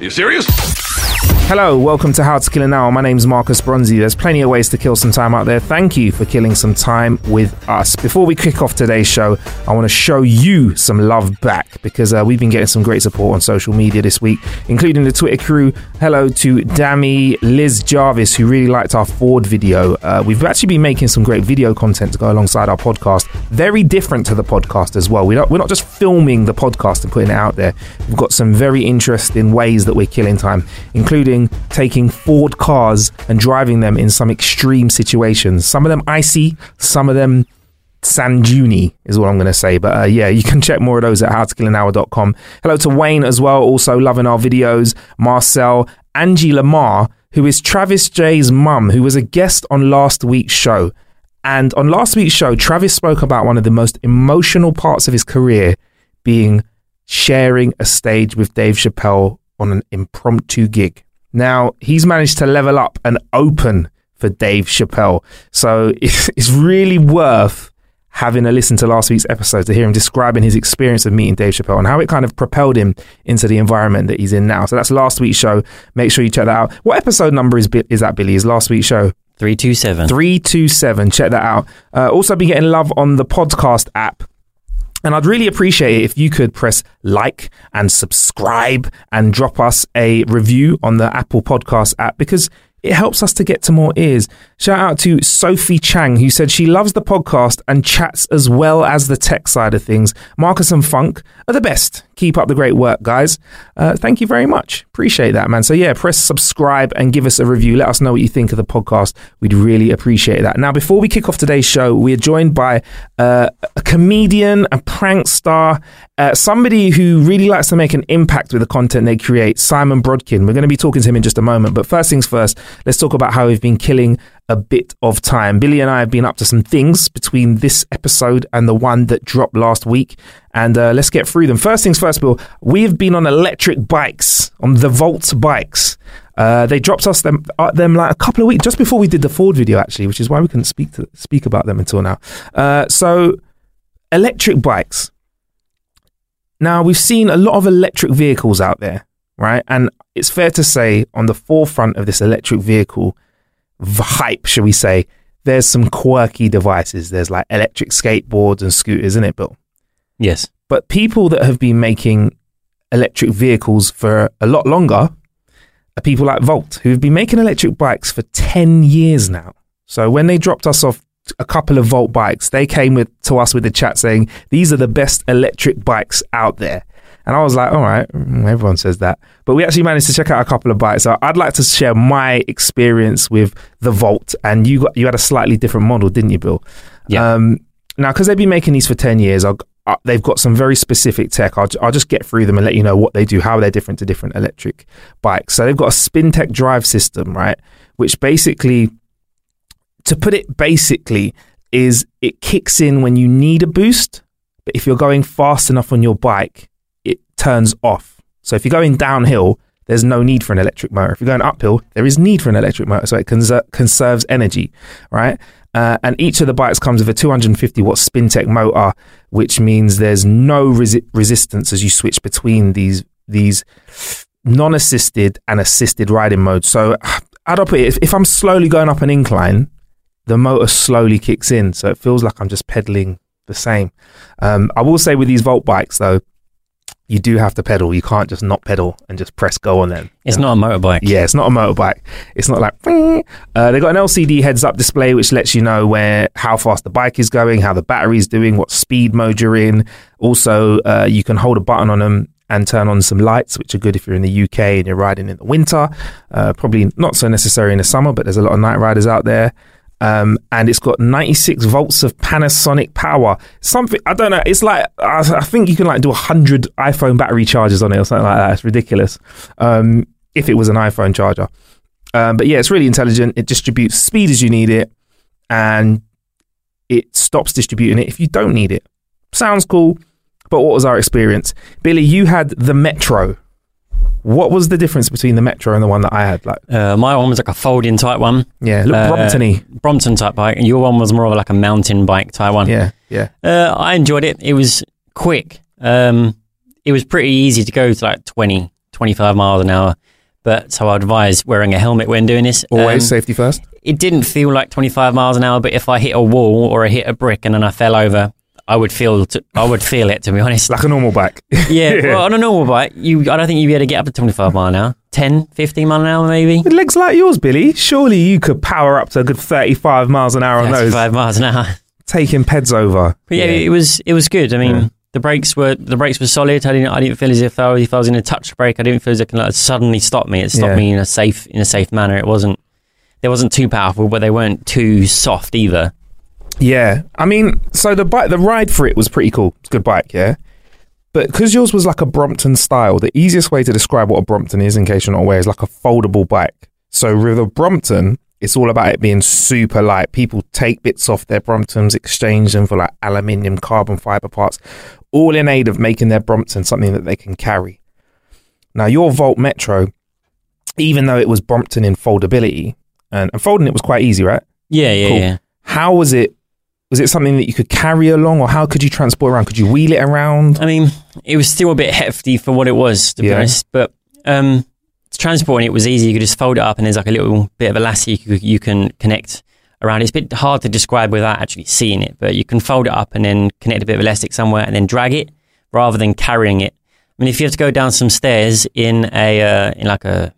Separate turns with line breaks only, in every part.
You serious?
Hello, welcome to How to Kill an Hour. My name's Marcus Bronzy. There's plenty of ways to kill some time out there. Thank you for killing some time with us. Before we kick off today's show, I want to show you some love back because uh, we've been getting some great support on social media this week, including the Twitter crew. Hello to Dammy, Liz Jarvis, who really liked our Ford video. Uh, we've actually been making some great video content to go alongside our podcast. Very different to the podcast as well. We're not, we're not just filming the podcast and putting it out there. We've got some very interesting ways that we're killing time, including taking Ford cars and driving them in some extreme situations. Some of them icy, some of them Sanjuni is what I'm going to say. But uh, yeah, you can check more of those at howtokillanhour.com. Hello to Wayne as well, also loving our videos. Marcel, Angie Lamar, who is Travis Jay's mum, who was a guest on last week's show. And on last week's show, Travis spoke about one of the most emotional parts of his career being sharing a stage with Dave Chappelle on an impromptu gig. Now, he's managed to level up and open for Dave Chappelle. So it's, really worth having a listen to last week's episode to hear him describing his experience of meeting Dave Chappelle and how it kind of propelled him into the environment that he's in now. So that's last week's show. Make sure you check that out. What episode number is, is that, Billy? Is last week's show?
327.
327. Check that out. Uh, also, been getting love on the podcast app. And I'd really appreciate it if you could press like and subscribe and drop us a review on the Apple Podcast app because it helps us to get to more ears. Shout out to Sophie Chang, who said she loves the podcast and chats as well as the tech side of things. Marcus and Funk are the best. Keep up the great work, guys. Uh, thank you very much. Appreciate that, man. So, yeah, press subscribe and give us a review. Let us know what you think of the podcast. We'd really appreciate that. Now, before we kick off today's show, we are joined by uh, a comedian, a prank star, uh, somebody who really likes to make an impact with the content they create, Simon Brodkin. We're going to be talking to him in just a moment. But first things first, let's talk about how we've been killing a bit of time. Billy and I have been up to some things between this episode and the one that dropped last week. And uh, let's get through them. First things first, Bill, we have been on electric bikes, on the Volt bikes. Uh, they dropped us them uh, them like a couple of weeks just before we did the Ford video, actually, which is why we couldn't speak to speak about them until now. Uh, so, electric bikes. Now we've seen a lot of electric vehicles out there, right? And it's fair to say, on the forefront of this electric vehicle hype, shall we say, there's some quirky devices. There's like electric skateboards and scooters, isn't it, Bill?
Yes.
But people that have been making electric vehicles for a lot longer are people like Volt, who have been making electric bikes for 10 years now. So when they dropped us off a couple of Volt bikes, they came with to us with the chat saying, these are the best electric bikes out there. And I was like, all right, mm, everyone says that. But we actually managed to check out a couple of bikes. So I'd like to share my experience with the Volt. And you got you had a slightly different model, didn't you, Bill?
Yeah.
Um, now, because they've been making these for 10 years, I'll, uh, they've got some very specific tech. I'll, I'll just get through them and let you know what they do, how they're different to different electric bikes. So they've got a SpinTech drive system, right? Which basically, to put it basically, is it kicks in when you need a boost. But if you're going fast enough on your bike, turns off. So if you're going downhill, there's no need for an electric motor. If you're going uphill, there is need for an electric motor, so it conser- conserves energy, right? Uh, and each of the bikes comes with a 250 watt SpinTech motor, which means there's no resi- resistance as you switch between these these non-assisted and assisted riding modes. So I'd put it, if, if I'm slowly going up an incline, the motor slowly kicks in, so it feels like I'm just pedaling the same. Um, I will say with these Volt bikes though, you do have to pedal. You can't just not pedal and just press go on them.
It's not a motorbike.
Yeah, it's not a motorbike. It's not like uh, they got an LCD heads-up display which lets you know where how fast the bike is going, how the battery's doing, what speed mode you're in. Also, uh, you can hold a button on them and turn on some lights, which are good if you're in the UK and you're riding in the winter. Uh, probably not so necessary in the summer, but there's a lot of night riders out there. Um, and it's got 96 volts of Panasonic power. Something I don't know. It's like I, think you can like do 100 iPhone battery charges on it or something like that. It's ridiculous. Um, if it was an iPhone charger, um, but yeah, it's really intelligent. It distributes speed as you need it, and it stops distributing it if you don't need it. Sounds cool, but what was our experience, Billy? You had the Metro. What was the difference between the Metro and the one that I had? Like,
Uh, my one was like a folding type one.
yeah, look
Uh,
Brompton-y.
Brompton type bike, and your one was more of like a mountain bike type one.
Yeah, yeah.
Uh, I enjoyed it. It was quick. Um, it was pretty easy to go to like 20, 25 miles an hour. But so I advise wearing a helmet when doing this.
Always
Um,
safety first.
it didn't feel like 25 miles an hour, but if I hit a wall or I hit a brick and then I fell over, I would feel t- I would feel it to be honest.
Like a normal bike.
Yeah, well, on a normal bike, you I don't think you'd be able to get up to 25 mile an hour. 10, 15 mile an hour maybe.
With legs like yours, Billy, surely you could power up to a good 35 miles an hour on those,
35 miles an hour.
taking peds over.
But yeah, it was it was good. I mean,
Yeah.
the brakes were the brakes were solid. I didn't I didn't feel as if I was, if I was in a touch brake. I didn't feel as if it like, suddenly stopped me. It stopped
Yeah.
me in a safe in a safe manner. It wasn't they wasn't too powerful, but they weren't too soft either.
Yeah, I mean, so the bike, the ride for it was pretty cool. It's a good bike, yeah. But because yours was like a Brompton style, the easiest way to describe what a Brompton is, in case you're not aware, is like a foldable bike. So with a Brompton, it's all about it being super light. People take bits off their Bromptons, exchange them for like aluminium, carbon fiber parts, all in aid of making their Brompton something that they can carry. Now, your Volt Metro, even though it was Brompton in foldability, and, and folding it was quite easy, right?
Yeah, yeah,
Cool.
yeah.
How was it? Was it something that you could carry along, or how could you transport around? Could you wheel it around?
I mean, it was still a bit hefty for what it was, to be
Yeah.
honest. But um, transporting it was easy. You could just fold it up, and there's like a little bit of elastic you, you can connect around. It's a bit hard to describe without actually seeing it, but you can fold it up and then connect a bit of elastic somewhere, and then drag it rather than carrying it. I mean, if you have to go down some stairs in a uh, in like a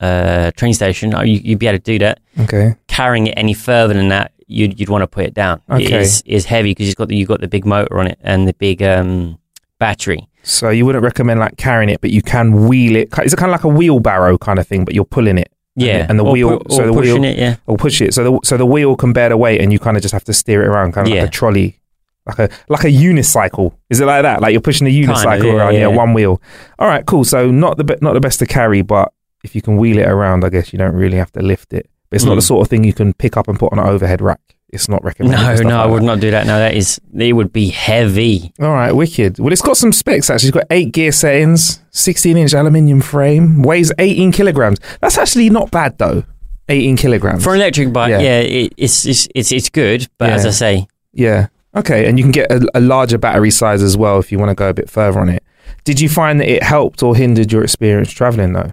uh, train station, you, you'd be able to do that.
Okay.
Carrying it any further than that, you'd you'd want to put it down.
Okay.
is is heavy because you've got the, you've got the big motor on it and the big um, battery.
So you wouldn't recommend like carrying it, but you can wheel it. Is it kind of like a wheelbarrow kind of thing, but you're pulling it? And
Yeah,
the- and the
or
wheel.
pu-
so
or
the
pushing
wheel,
it. Yeah,
or push it. So the so the wheel can bear the weight, and you kind of just have to steer it around, kind of
Yeah.
like a trolley, like a like a unicycle. Is it like that? Like you're pushing a unicycle
yeah,
around, yeah,
yeah.
one wheel. All right, cool. So not the be- not the best to carry, but if you can wheel it around, I guess you don't really have to lift it. But it's not
Mm.
the sort of thing you can pick up and put on an overhead rack. It's not recommended.
no, no, I
like
would
that.
not do that. No, that is it would be heavy.
All right, wicked. Well, it's got some specs actually. It's got eight gear settings, 16 inch aluminium frame, weighs 18 kilograms. That's actually not bad though. 18 kilograms.
For an electric bike,
Yeah.
yeah, it, it's, it's it's it's good. But as I say,
yeah. Okay, and you can get a, a larger battery size as well if you want to go a bit further on it. Did you find that it helped or hindered your experience traveling though?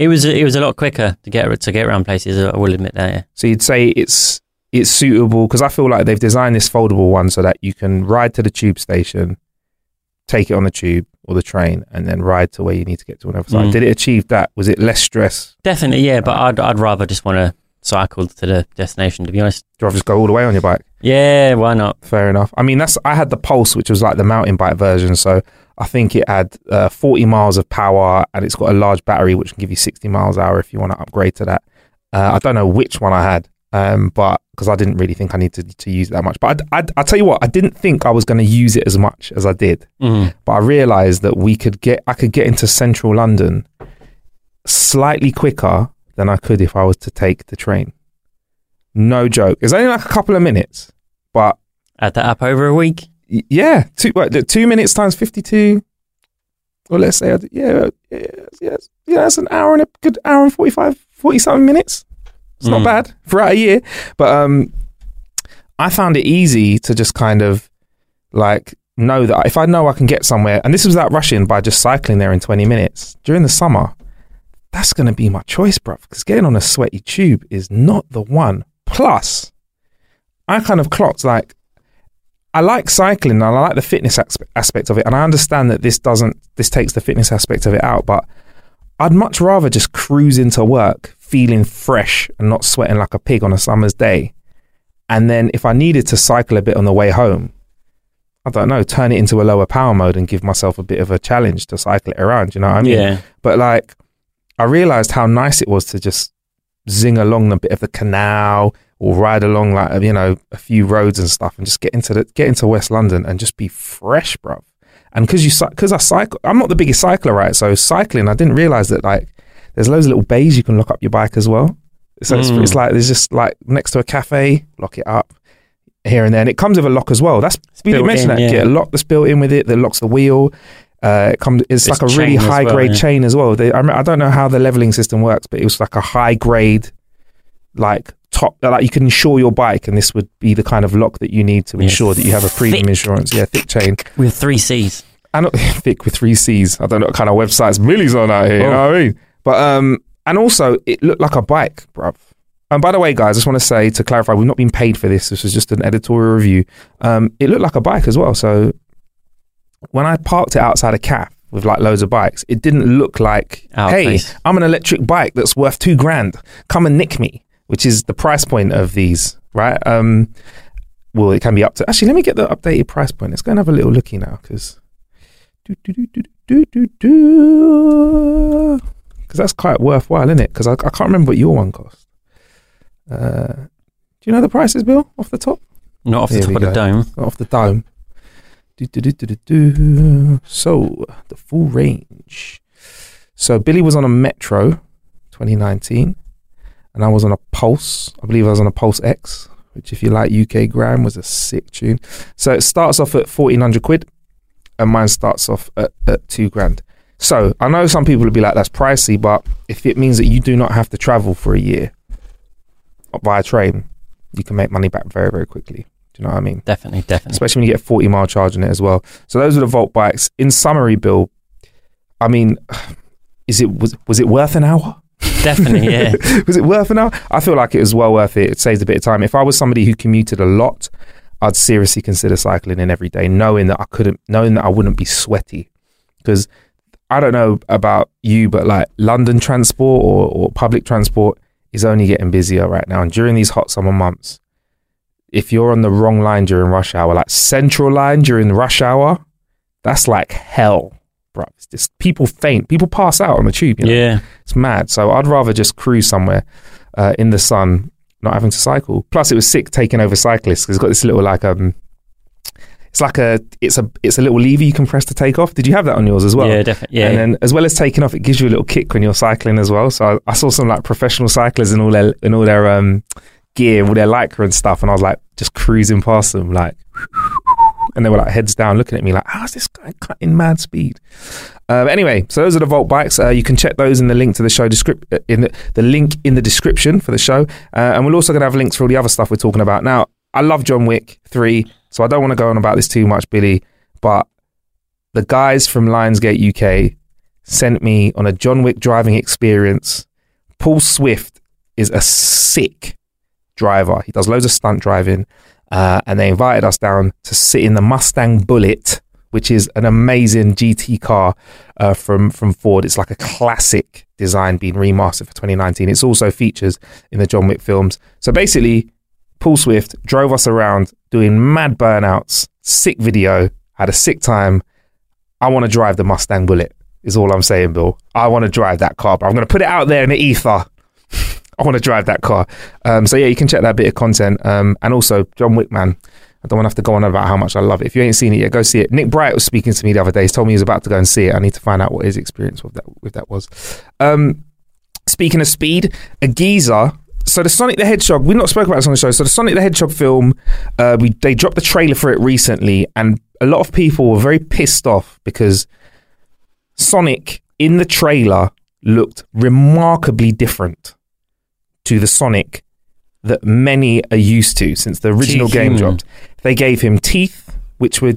It was it was a lot quicker to get to get around places. I will admit that. Yeah.
So you'd say it's it's suitable because I feel like they've designed this foldable one so that you can ride to the tube station, take it on the tube or the train, and then ride to where you need to get to another side.
Mm.
Did it achieve that? Was it less stress?
Definitely, yeah. But I'd I'd rather just want to cycle to the destination. To be honest,
Do you just go all the way on your bike?
yeah, why not?
Fair enough. I mean, that's I had the Pulse, which was like the mountain bike version. So I think it had uh, 40 miles of power, and it's got a large battery, which can give you 60 miles an hour if you want to upgrade to that. Uh, I don't know which one I had, um, but because I didn't really think I needed to use it that much. But I, I, I tell you what, I didn't think I was going to use it as much as I did.
Mm.
But I realised that we could get, I could get into central London slightly quicker than I could if I was to take the train. No joke. It's only like a couple of minutes, but
Add that up over a week.
Yeah, two what, two minutes times fifty two. Or let's say, yeah, yeah, yeah, yeah, that's an hour and a good hour and 45, 40 something minutes. It's not
Mm.
bad throughout a year, but um, I found it easy to just kind of like know that if I know I can get somewhere, and this was without rushing by just cycling there in twenty minutes during the summer, that's going to be my choice, bruv. Because getting on a sweaty tube is not the one. Plus, I kind of clocked like I like cycling and I like the fitness aspect of it, and I understand that this doesn't this takes the fitness aspect of it out, but I'd much rather just cruise into work feeling fresh and not sweating like a pig on a summer's day. And then if I needed to cycle a bit on the way home, I don't know, turn it into a lower power mode and give myself a bit of a challenge to cycle it around, you know what I mean?
Yeah.
But like I realized how nice it was to just zing along a bit of the canal or ride along like you know a few roads and stuff and just get into the get into West London and just be fresh, bro. And because you because I cycle, I'm not the biggest cycler, right? So cycling, I didn't realize that like there's loads of little bays you can lock up your bike as well. So it's,
Mm.
it's like there's just like next to a cafe, lock it up here and there, and it comes with a lock as well. That's we didn't mention
in,
that.
yeah.
Get a lock that's built in with it that locks the wheel. Uh, it comes. It's
It's
like a really high
well,
grade
yeah.
chain as well. They, I, I don't know how the leveling system works, but it was like a high grade, like top. Like you can insure your bike, and this would be the kind of lock that you need to
Yeah,
ensure that you have a premium
thick.
insurance. Yeah, thick chain.
With three C's.
And not thick with three C's. I don't know what kind of websites Millie's on out here. You
Oh.
know what I mean? But um, and also it looked like a bike, bruv. And by the way, guys, I just want to say to clarify, we've not been paid for this. This was just an editorial review. Um, it looked like a bike as well. So when I parked it outside a caf with like loads of bikes, it didn't look like,
of
hey,
place.
I'm an electric bike that's worth two grand. Come and nick me, which is the price point of these, right? Um, well, it can be up to. Actually, let me get the updated price point. Let's go and have a little looky now, because because that's quite worthwhile, isn't it? Because I, I can't remember what your one cost. Uh, do you know the prices, Bill, off the top?
Not off the top of the
go.
dome.
off the dome. Do, do, do, do, do, do. So the full range. So Billy was on a Metro, 2019, and I was on a Pulse. I believe I was on a Pulse X, which, if you like UK Grime, was a sick tune. So it starts off at 1400 quid, and mine starts off at, at two grand. So I know some people will be like, "That's pricey," but if it means that you do not have to travel for a year via train, you can make money back very, very quickly. Do you know what I mean?
Definitely, definitely.
especially when you get a 40 mile charge on it as well. So those are the Volt bikes. In summary, Bill, I mean, is it was was it worth an hour?
Definitely, yeah.
was it worth an hour? I feel like it was well worth it. It saves a bit of time. If I was somebody who commuted a lot, I'd seriously consider cycling in every day, knowing that I couldn't, knowing that I wouldn't be sweaty. Because I don't know about you, but like London transport or, or public transport is only getting busier right now. And during these hot summer months, if you're on the wrong line during rush hour, like central line during rush hour, that's like hell, bro. It's just people faint, people pass out on the tube. You know?
Yeah.
It's mad. So I'd rather just cruise somewhere uh, in the sun, not having to cycle. Plus, it was sick taking over cyclists because it's got this little like um, it's like a it's a it's a little lever you can press to take off. Did you have that on yours as well?
yeah, definitely. Yeah.
And then as well as taking off, it gives you a little kick when you're cycling as well. So I, I saw some like professional cyclists in all their in all their um gear, all their lycra and stuff, and I was like just cruising past them like. And they were like heads down, looking at me like, "How's this guy cutting mad speed?" Uh, anyway, so those are the Volt bikes. Uh, you can check those in the link to the show descrip- uh, in the, the link in the description for the show, uh, and we're also going to have links for all the other stuff we're talking about. Now, I love John Wick three, so I don't want to go on about this too much, Billy. But the guys from Lionsgate UK sent me on a John Wick driving experience. Paul Swift is a sick driver. He does loads of stunt driving. Uh, and they invited us down to sit in the Mustang Bullitt, which is an amazing GT car uh, from from Ford. It's like a classic design being remastered for 2019. It's also features in the John Wick films. So basically, Paul Swift drove us around doing mad burnouts, sick video, had a sick time. I want to drive the Mustang Bullitt, is all I'm saying, Bill. I want to drive that car, but I'm going to put it out there in the ether. I want to drive that car. Um, so yeah, you can check that bit of content. Um, and also John Wick, man. I don't want to have to go on about how much I love it. If you ain't seen it yet, go see it. Nick Bright was speaking to me the other day. He told me he was about to go and see it. I need to find out what his experience with that with that was. Um, speaking of speed, a geezer. So the Sonic the Hedgehog, we've not spoken about this on the show. So the Sonic the Hedgehog film, uh, we they dropped the trailer for it recently, and a lot of people were very pissed off because Sonic in the trailer looked remarkably different to the Sonic that many are used to since the original game
human.
dropped. They gave him teeth, which were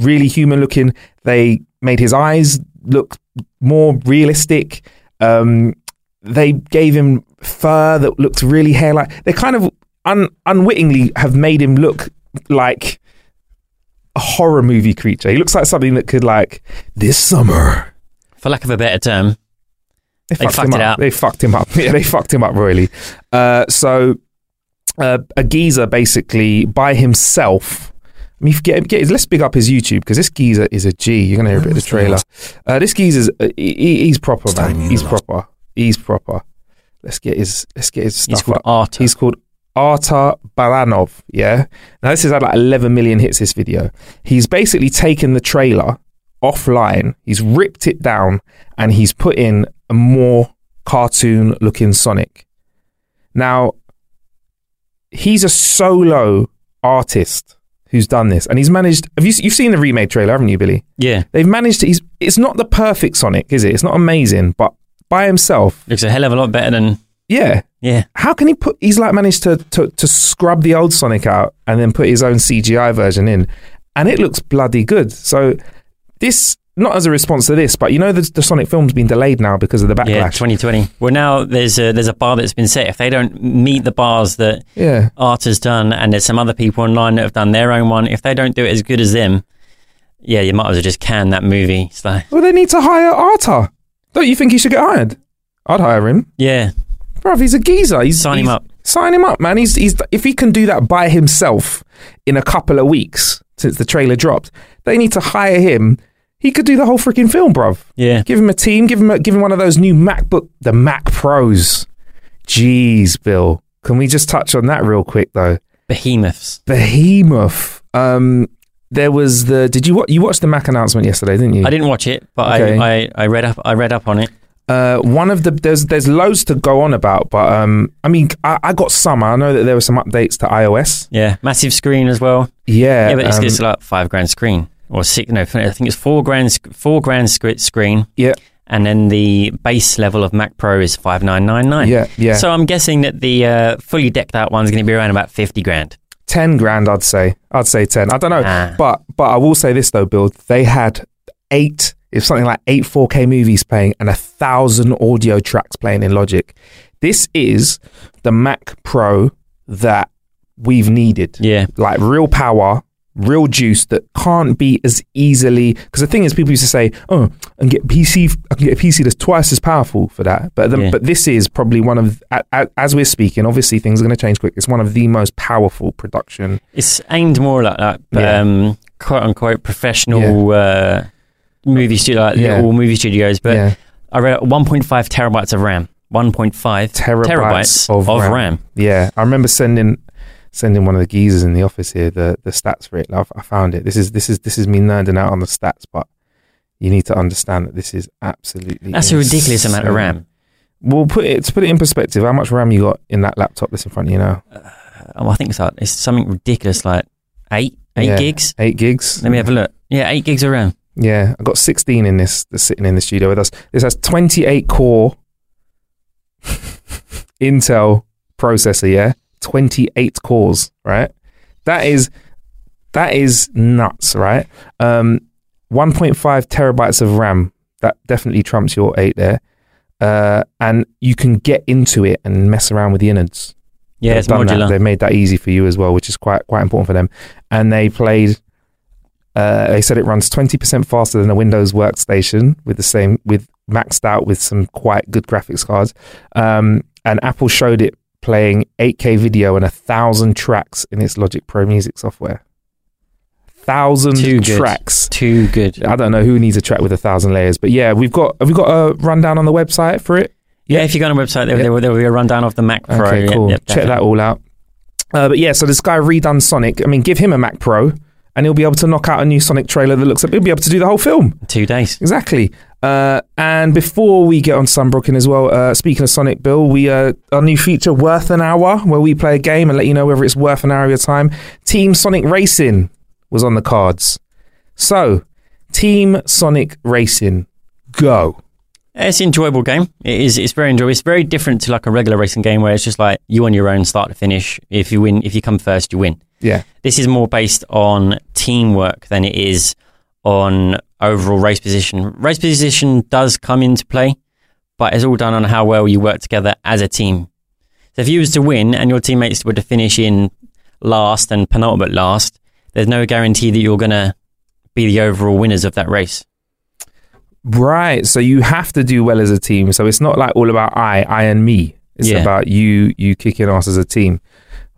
really human looking. They made his eyes look more realistic. Um, they gave him fur that looked really hair like. They kind of un- unwittingly have made him look like a horror movie creature. He looks like something that could like this summer.
For lack of a better term,
They,
They
fucked,
fucked
him
it
up.
up.
They fucked him up. Yeah, they fucked him up royally. Uh, so uh, a geezer basically by himself. I mean, get, get, let's big up his YouTube because this geezer is a G. You're gonna hear a bit of the trailer. Uh, this geezer's uh, he, he- he's proper, man. He's proper. He's proper. Let's get his let's get his stuff
he's called
up.
Arta.
He's called Arta Baranov. Yeah. Now this has had like 11 million hits. This video. He's basically taken the trailer offline. He's ripped it down and he's put in a more cartoon looking Sonic. Now he's a solo artist who's done this, and he's managed. Have you you've seen the remade trailer, haven't you, Billy?
yeah,
They've managed to. He's. It's not the perfect Sonic, is it? It's not amazing, but by himself,
looks a hell of a lot better than
yeah
yeah.
how can he put he's like managed to, to to scrub the old sonic out and then put his own cgi version in and it looks bloody good so this not as a response to this but you know the, the sonic film's been delayed now because of the backlash.
Yeah,
backlash
2020. Well, now there's a, there's a bar that's been set. If they don't meet the bars that
yeah
Art has done, and there's some other people online that have done their own one, if they don't do it as good as them, yeah, you might as well just can that movie. Like,
well they need to hire arta don't you think he should get hired i'd hire him
yeah,
Bruv, he's a geezer he's
Sign him up.
sign him up man he's, he's if he can do that by himself in a couple of weeks since the trailer dropped they need to hire him he could do the whole freaking film bruv
yeah.
Give him a team. Give him a, give him one of those new MacBook, the Mac Pros. Jeez, Bill. Can we just touch on that real quick though?
Behemoths.
Behemoth. Um, there was the. Did you you watched the Mac announcement yesterday? Didn't you?
I didn't watch it, but
Okay.
I, I, I read up I read up on it.
Uh, one of the there's there's loads to go on about, but um, I mean, I, I got some. I know that there were some updates to iOS.
Yeah, massive screen as well.
Yeah,
Yeah, but it's,
um,
it's like five grand screen or six. No, I think it's four grand four grand sc- screen,
yeah,
and then the base level of Mac Pro is five nine nine nine.
yeah, yeah.
So I'm guessing that the uh, fully decked out one's going to be around about fifty grand.
ten grand, I'd say. I'd say ten. I don't know,
Nah.
but but I will say this though, Bill. They had eight, if something like eight 4K movies playing and a thousand audio tracks playing in Logic. This is the Mac Pro that we've needed.
Yeah,
Like real power. Real juice that can't be as easily because the thing is, people used to say, "Oh, and get PC. I can get a PC that's twice as powerful for that." But the,
Yeah.
but this is probably one of, as we're speaking, obviously things are going to change quick. It's one of the most powerful production
it's aimed more like that,
Yeah.
um, quote unquote professional uh, movie studio, like
Yeah.
little movie studios. But
yeah.
I read 1.5 terabytes of RAM. 1.5
Terabytes
terabytes,
of
of,
RAM.
RAM.
Yeah, I remember sending sending one of the geezers in the office here the the stats for it. I, I found it. This is this is this is me nerding out on the stats, but you need to understand that this is absolutely
That's a ridiculous amount of. RAM.
We'll put it to put it in perspective. How much RAM you got in that laptop that's in front of you now?
Uh, oh, I think it's, like, it's something ridiculous, like eight eight
Yeah.
gigs.
Eight gigs.
Let me have a look. Yeah, eight gigs of RAM.
Yeah, I got sixteen in this that's sitting in the studio with us. This has twenty eight core Intel processor. Yeah, twenty eight cores. Right. That is that is nuts. Right. Um, one point five terabytes of RAM. That definitely trumps your eight there. Uh, and you can get into it and mess around with the innards.
Yeah,
They've
it's modular.
They've made that easy for you as well, which is quite quite important for them. And they played. Uh, they said it runs twenty percent faster than a Windows workstation with the same with maxed out with some quite good graphics cards. Um, and Apple showed it playing 8K video and a thousand tracks in its Logic Pro Music software. Thousand
Too
tracks.
Too good.
I don't know who needs a track with a thousand layers, but yeah, we've got have we got a rundown on the website for it?
Yeah, if you go on the website, there,
Yep.
there, will, there will be a rundown of the Mac Pro.
Okay, cool.
yep,
Check that all out. Uh, but yeah, so this guy redone Sonic. I mean, give him a Mac Pro, and he'll be able to knock out a new Sonic trailer that looks like he'll be able to do the whole film.
Two days.
Exactly. Uh, and before we get on Sunbrooking as well, uh, speaking of Sonic, Bill, we uh, our new feature worth an hour, where we play a game and let you know whether it's worth an hour of your time. Team Sonic Racing was on the cards. So, Team Sonic Racing, go.
It's an enjoyable game. It is. It's very enjoyable. It's very different to like a regular racing game where it's just like you on your own, start to finish. If you win, if you come first, you win.
Yeah,
This is more based on teamwork than it is on overall race position. Race position does come into play, but it's all done on how well you work together as a team. So if you was to win and your teammates were to finish in last and penultimate last, there's no guarantee that you're going to be the overall winners of that race.
Right. So you have to do well as a team. So it's not like all about I, I and me. It's
Yeah.
about you, you kicking ass as a team.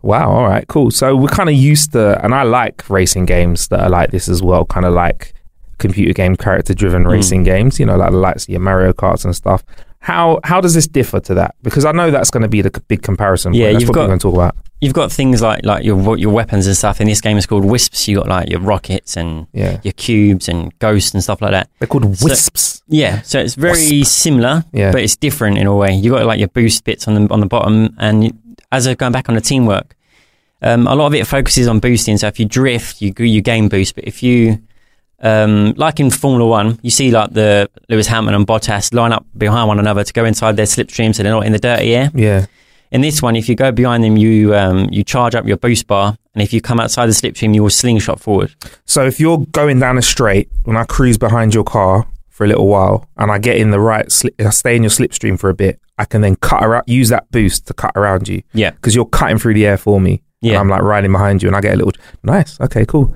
Wow. All right. Cool. So we're kind of used to, and I like racing games that are like this as well. Kind of like computer game character driven
Hmm.
racing games. You know, like the likes of your Mario Karts and stuff. How how does this differ to that? Because I know that's going to be the c- big comparison.
Yeah,
that's
you've
what
got-
we're going to talk about.
You've got things like like your your weapons and stuff. In this game, it's called wisps. You got like your rockets and
Yeah,
your cubes and ghosts and stuff like that.
they're called
So-
wisps.
Yeah, so it's very similar,
Yeah.
but it's different in a way. You got like your boost bits on the on the bottom, and you, as a going back on the teamwork, um, a lot of it focuses on boosting. So if you drift, you you gain boost, but if you um, like in Formula One, you see like the Lewis Hamilton and Bottas line up behind one another to go inside their slipstream, so they're not in the dirty air.
Yeah.
In this one, if you go behind them, you um, you charge up your boost bar, and if you come outside the slipstream, you will slingshot forward.
So if you're going down a straight, when I cruise behind your car for a little while, and I get in the right, sli- I stay in your slipstream for a bit, I can then cut around, use that boost to cut around you
Yeah,
because you're cutting through the air for me. And
Yeah.
I'm like riding behind you, and I get a little nice. Okay, cool.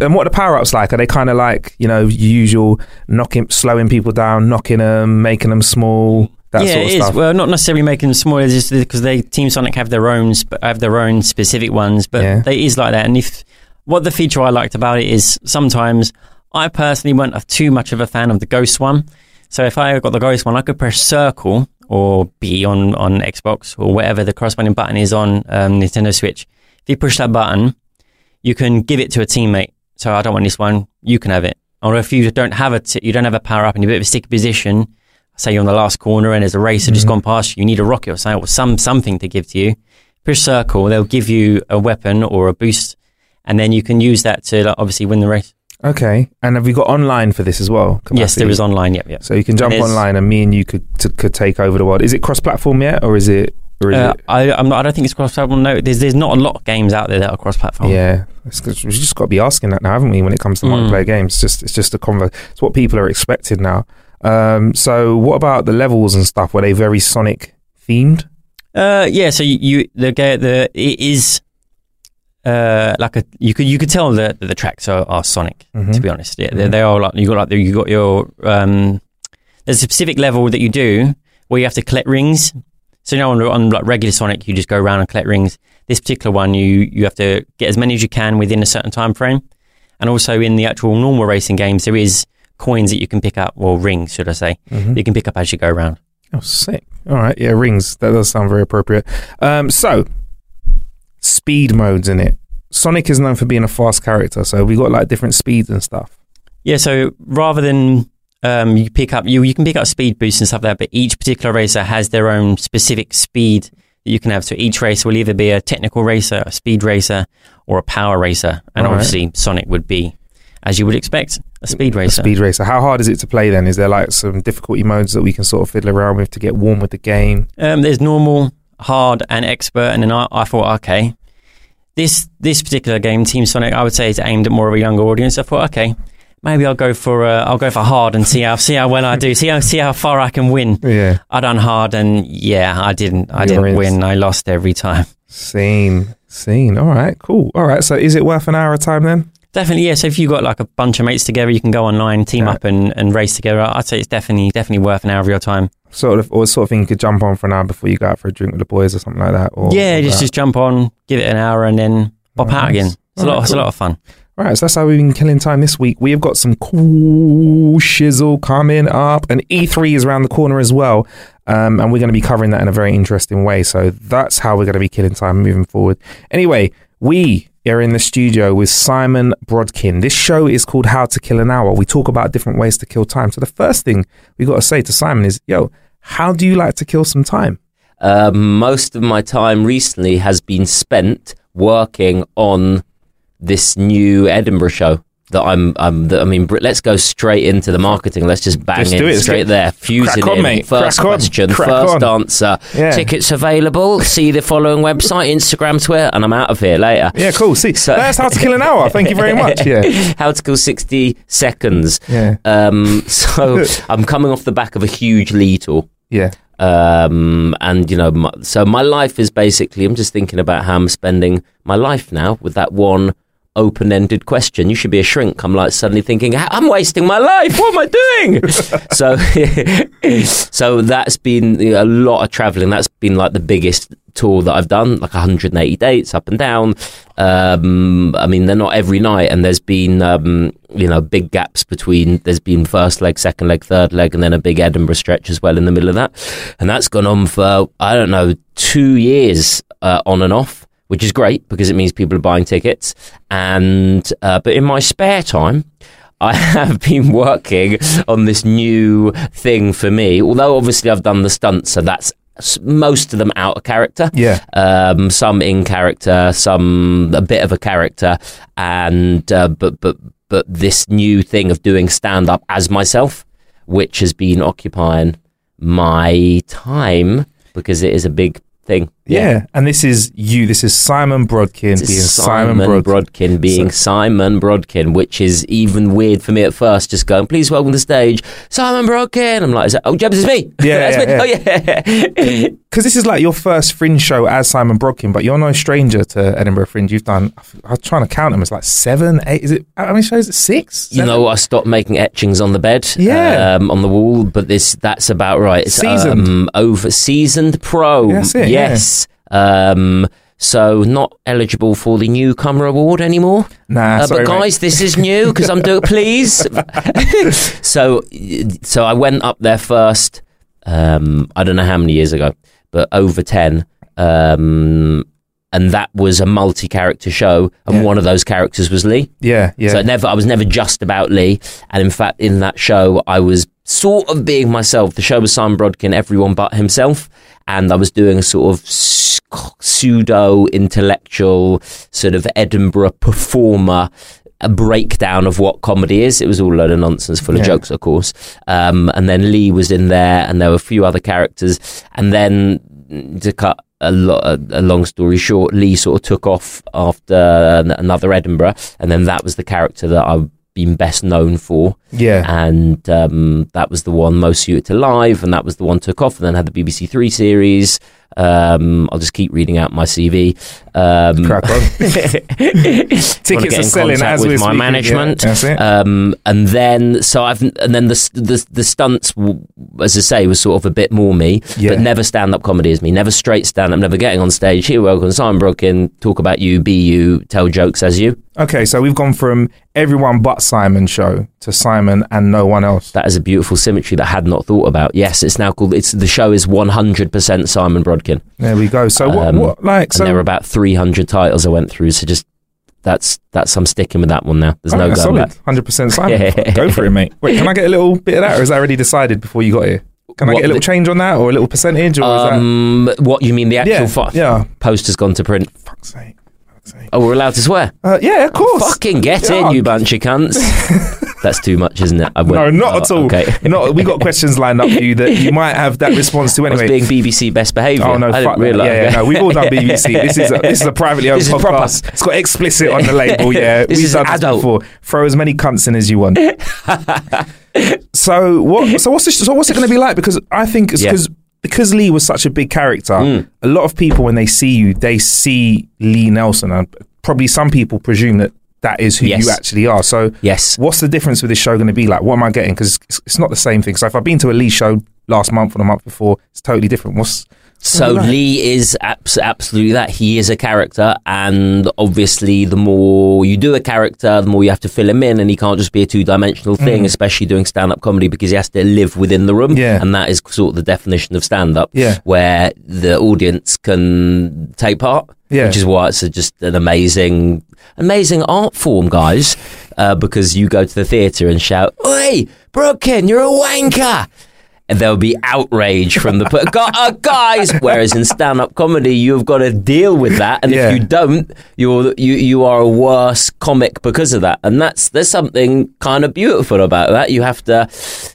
And what are the power ups like? Are they kind of like you know usual knocking, slowing people down, knocking them, making them small, that
yeah,
sort of
it is.
stuff?
Well, not necessarily making them smaller, it's just because they Team Sonic have their own sp- have their own specific ones, but
Yeah.
they is like that. And if what the feature I liked about it is sometimes I personally weren't too much of a fan of the Ghost one. So if I got the Ghost one, I could press circle or B on on Xbox or whatever the corresponding button is on um, Nintendo Switch. If you push that button, you can give it to a teammate. So I don't want this one, you can have it. Or if you don't have a t- you don't have a power up and you're a bit of a sticky position, say you're on the last corner and there's a racer just mm-hmm. gone past you, you need a rocket or something, or some something to give to you. Push circle, they'll give you a weapon or a boost, and then you can use that to like, obviously win the race.
Okay, and have you got online for this as well?
Yes, there
Capacity?
is online. Yep, yep.
So you can jump
There's-
online, and me and you could to, could take over the world. Is it cross-platform yet, or is it?
Uh, I, I'm not, I don't think it's cross-platform. No, there's there's not a lot of games out there that are cross-platform.
Yeah, it's we've just got to be asking that now, haven't we? When it comes to
Mm.
multiplayer games, it's just it's just a conver- It's what people are expecting now. Um, so what about the levels and stuff? Were they very Sonic themed?
Uh, yeah. So you, you the the it is uh like a you could you could tell that the, tracks are, are Sonic.
Mhm.
To be honest, yeah, they they are like you got like the, you got your um. There's a specific level that you do where you have to collect rings. So you know on, on like regular Sonic, you just go around and collect rings. This particular one, you you have to get as many as you can within a certain time frame. And also in the actual normal racing games, there is coins that you can pick up, or rings, should I say?
Mhm.
You can pick up as you go around.
Oh, sick! All right, yeah, rings. That does sound very appropriate. Um, so speed modes in it. Sonic is known for being a fast character, so we got like different speeds and stuff.
Yeah, so rather than um, you pick up you you can pick up speed boosts and stuff like that, but each particular racer has their own specific speed that you can have. So each racer will either be a technical racer, a speed racer, or a power racer, and
All right.
obviously Sonic would be, as you would expect, a speed
A
racer.
speed racer. How hard is it to play then? Is there like some difficulty modes that we can sort of fiddle around with to get warm with the game?
Um, there's normal, hard, and expert, and then I, I thought, okay, this this particular game, Team Sonic, I would say is aimed at more of a younger audience. I thought, okay, maybe I'll go for uh, I'll go for hard and see how see how well I do, see how see how far I can win.
Yeah.
I done hard, and yeah, I didn't I
You
didn't win. I lost every time.
Scene. Scene. All right, cool. All right, so is it worth an hour of time then?
Definitely, yeah. So if you've got like a bunch of mates together, you can go online, team
Yeah.
up, and, and race together. I'd say it's definitely definitely worth an hour of your time.
Sort of, or sort of thing you could jump on for an hour before you go out for a drink with the boys or something like that. Or
yeah, just just jump on, give it an hour, and then pop
Oh,
out again. It's a
Alright,
lot. It's a lot of fun.
All right, so that's how we've been killing time this week. We have got some cool shizzle coming up, and E3 is around the corner as well. Um, and we're going to be covering that in a very interesting way. So that's how we're going to be killing time moving forward. Anyway, we are in the studio with Simon Brodkin. This show is called How to Kill an Hour. We talk about different ways to kill time. So the first thing we got to say to Simon is, yo, how do you like to kill some time?
Uh, most of my time recently has been spent working on this new Edinburgh show that I'm. I'm that, I mean, let's go straight into the marketing. Let's just bang
Let's
in
it.
Straight there, fusing
on,
in.
mate.
First
Crack on.
question,
Crack
first
on.
answer.
Yeah.
Tickets available. See the following website: Instagram, Twitter, and I'm out of here later.
Yeah, cool. See,
So-
that's how to kill an hour. Thank you very much. Yeah,
How to kill sixty seconds.
yeah,
Um, so I'm coming off the back of a huge lead tour.
yeah.
um, and you know, my, so my life is basically I'm just thinking about how I'm spending my life now with that one open-ended question. You should be a shrink. I'm like suddenly thinking, I'm wasting my life. What am I doing? so, so that's been a lot of traveling. That's been like the biggest tour that I've done, like 180 dates up and down. Um, I mean, they're not every night, and there's been um, you know big gaps between. There's been first leg, second leg, third leg, and then a big Edinburgh stretch as well in the middle of that, and that's gone on for I don't know two years uh, on and off. Which is great because it means people are buying tickets. And uh, but in my spare time, I have been working on this new thing for me. Although obviously I've done the stunts, so that's most of them out of character.
Yeah.
Um, some in character, some a bit of a character, and uh, but but but this new thing of doing stand up as myself, which has been occupying my time because it is a big thing.
Yeah. And this is you. This is Simon Brodkin
It's
being
Simon,
Simon, Brodkin.
Brodkin being Simon Brodkin, which is even weird for me at first. Just going, please welcome to the stage, Simon Brodkin. I'm like, is that, oh, Jebs, it's me.
Yeah,
That's
yeah,
me. Oh yeah.
Because this is like your first Fringe show as Simon Brodkin, but you're no stranger to Edinburgh Fringe. You've done, I was trying to count them, it's like seven, eight, is it, how many shows? Is it six?
You know, I stopped making etchings on the bed,
Yeah.
um, on the wall, but this that's about right. It's
Seasoned.
um, over seasoned pro.
That's it,
yes. Um, so not eligible for the newcomer award anymore.
Nah,
Uh,
sorry,
but
mate.
guys, this is new because I'm doing. Please. so, so I went up there first. Um, I don't know how many years ago, but over ten. Um, and that was a multi-character show, and
Yeah.
one of those characters was Lee.
Yeah, yeah.
So it never, I was never just about Lee. And in fact, in that show, I was sort of being myself. The show was Simon Brodkin, everyone but himself. And I was doing a sort of pseudo intellectual sort of Edinburgh performer. A breakdown of what comedy is. It was all a load of nonsense, full of jokes, of course. Um, and then Lee was in there, and there were a few other characters. And then to cut a, lo- a, a long story short, Lee sort of took off after another Edinburgh, and then that was the character that I've been best known for,
yeah.
and um, that was the one most suited to live, and that was the one took off, and then had the BBC Three series. Um, I'll just keep reading out my CV. Um.
Tickets are selling as
with my
speaking.
management.
Yeah.
Um, and then so I've and then the the the stunts, as I say, was sort of a bit more me,
Yeah.
but never stand up comedy is me. Never straight stand up. Never getting on stage. Here, welcome, Simon Brodkin. Talk about you, be you, tell jokes as you.
okay, so we've gone from everyone but Simon show to Simon and no one else.
That is a beautiful symmetry that I had not thought about. Yes, it's now called. It's the show is one hundred percent Simon Brodkin,
There we go. So what,
Um,
what like,
and
so
there were about three hundred titles I went through. So just that's that's I'm sticking with that one now. There's no
Alright,
going
solid.
back.
100% Simon.
Yeah.
Go for it, mate. Wait, can I get a little bit of that, or is that already decided before you got here? Can I
What
get a little change on that, or a little percentage, or
Um, what you mean? The actual
that?
fi-
Yeah, yeah.
poster's gone to print.
Fuck's sake. Fuck's sake.
Oh, we're allowed to swear.
Uh, yeah, of course.
Fucking get
Yeah.
in, you bunch of cunts. That's too much, isn't it? I
No, not
oh,
at all.
Okay.
Not, we got questions lined up for you that you might have that response to anyway.
being BBC best behaviour.
Oh no!
I
fuck
didn't
that. Yeah, yeah, no, we've all done BBC. This is a, this is a privately owned
is proper.
podcast. It's got explicit on the label. Yeah,
This
we've
is
done
adult.
this before. Throw as many cunts in as you want. so what? So what's this, so what's it going to be like? Because I think because because Lee was such a big character.
Mm.
A lot of people when they see you, they see Lee Nelson, and probably some people presume that that is who
Yes.
you actually are. So
Yes.
what's the difference with this show going to be like? What am I getting? Because it's, it's not the same thing. So if I've been to a Lee show last month or the month before, it's totally different. What's
So
Right.
Lee is abs- absolutely that. He is a character, and obviously, the more you do a character, the more you have to fill him in, and he can't just be a two-dimensional thing. Especially doing stand-up comedy because he has to live within the room,
Yeah.
and that is sort of the definition of stand-up,
Yeah.
where the audience can take part.
Yeah.
which is why it's a, just an amazing, amazing art form, guys. Uh, because you go to the theatre and shout, "Oi, Brooklyn, you're a wanker!" And there'll be outrage from the uh, guys. Whereas in stand-up comedy, you've got to deal with that, and
Yeah.
if you don't, you're you you are a worse comic because of that. And that's there's something kind of beautiful about that. You have to,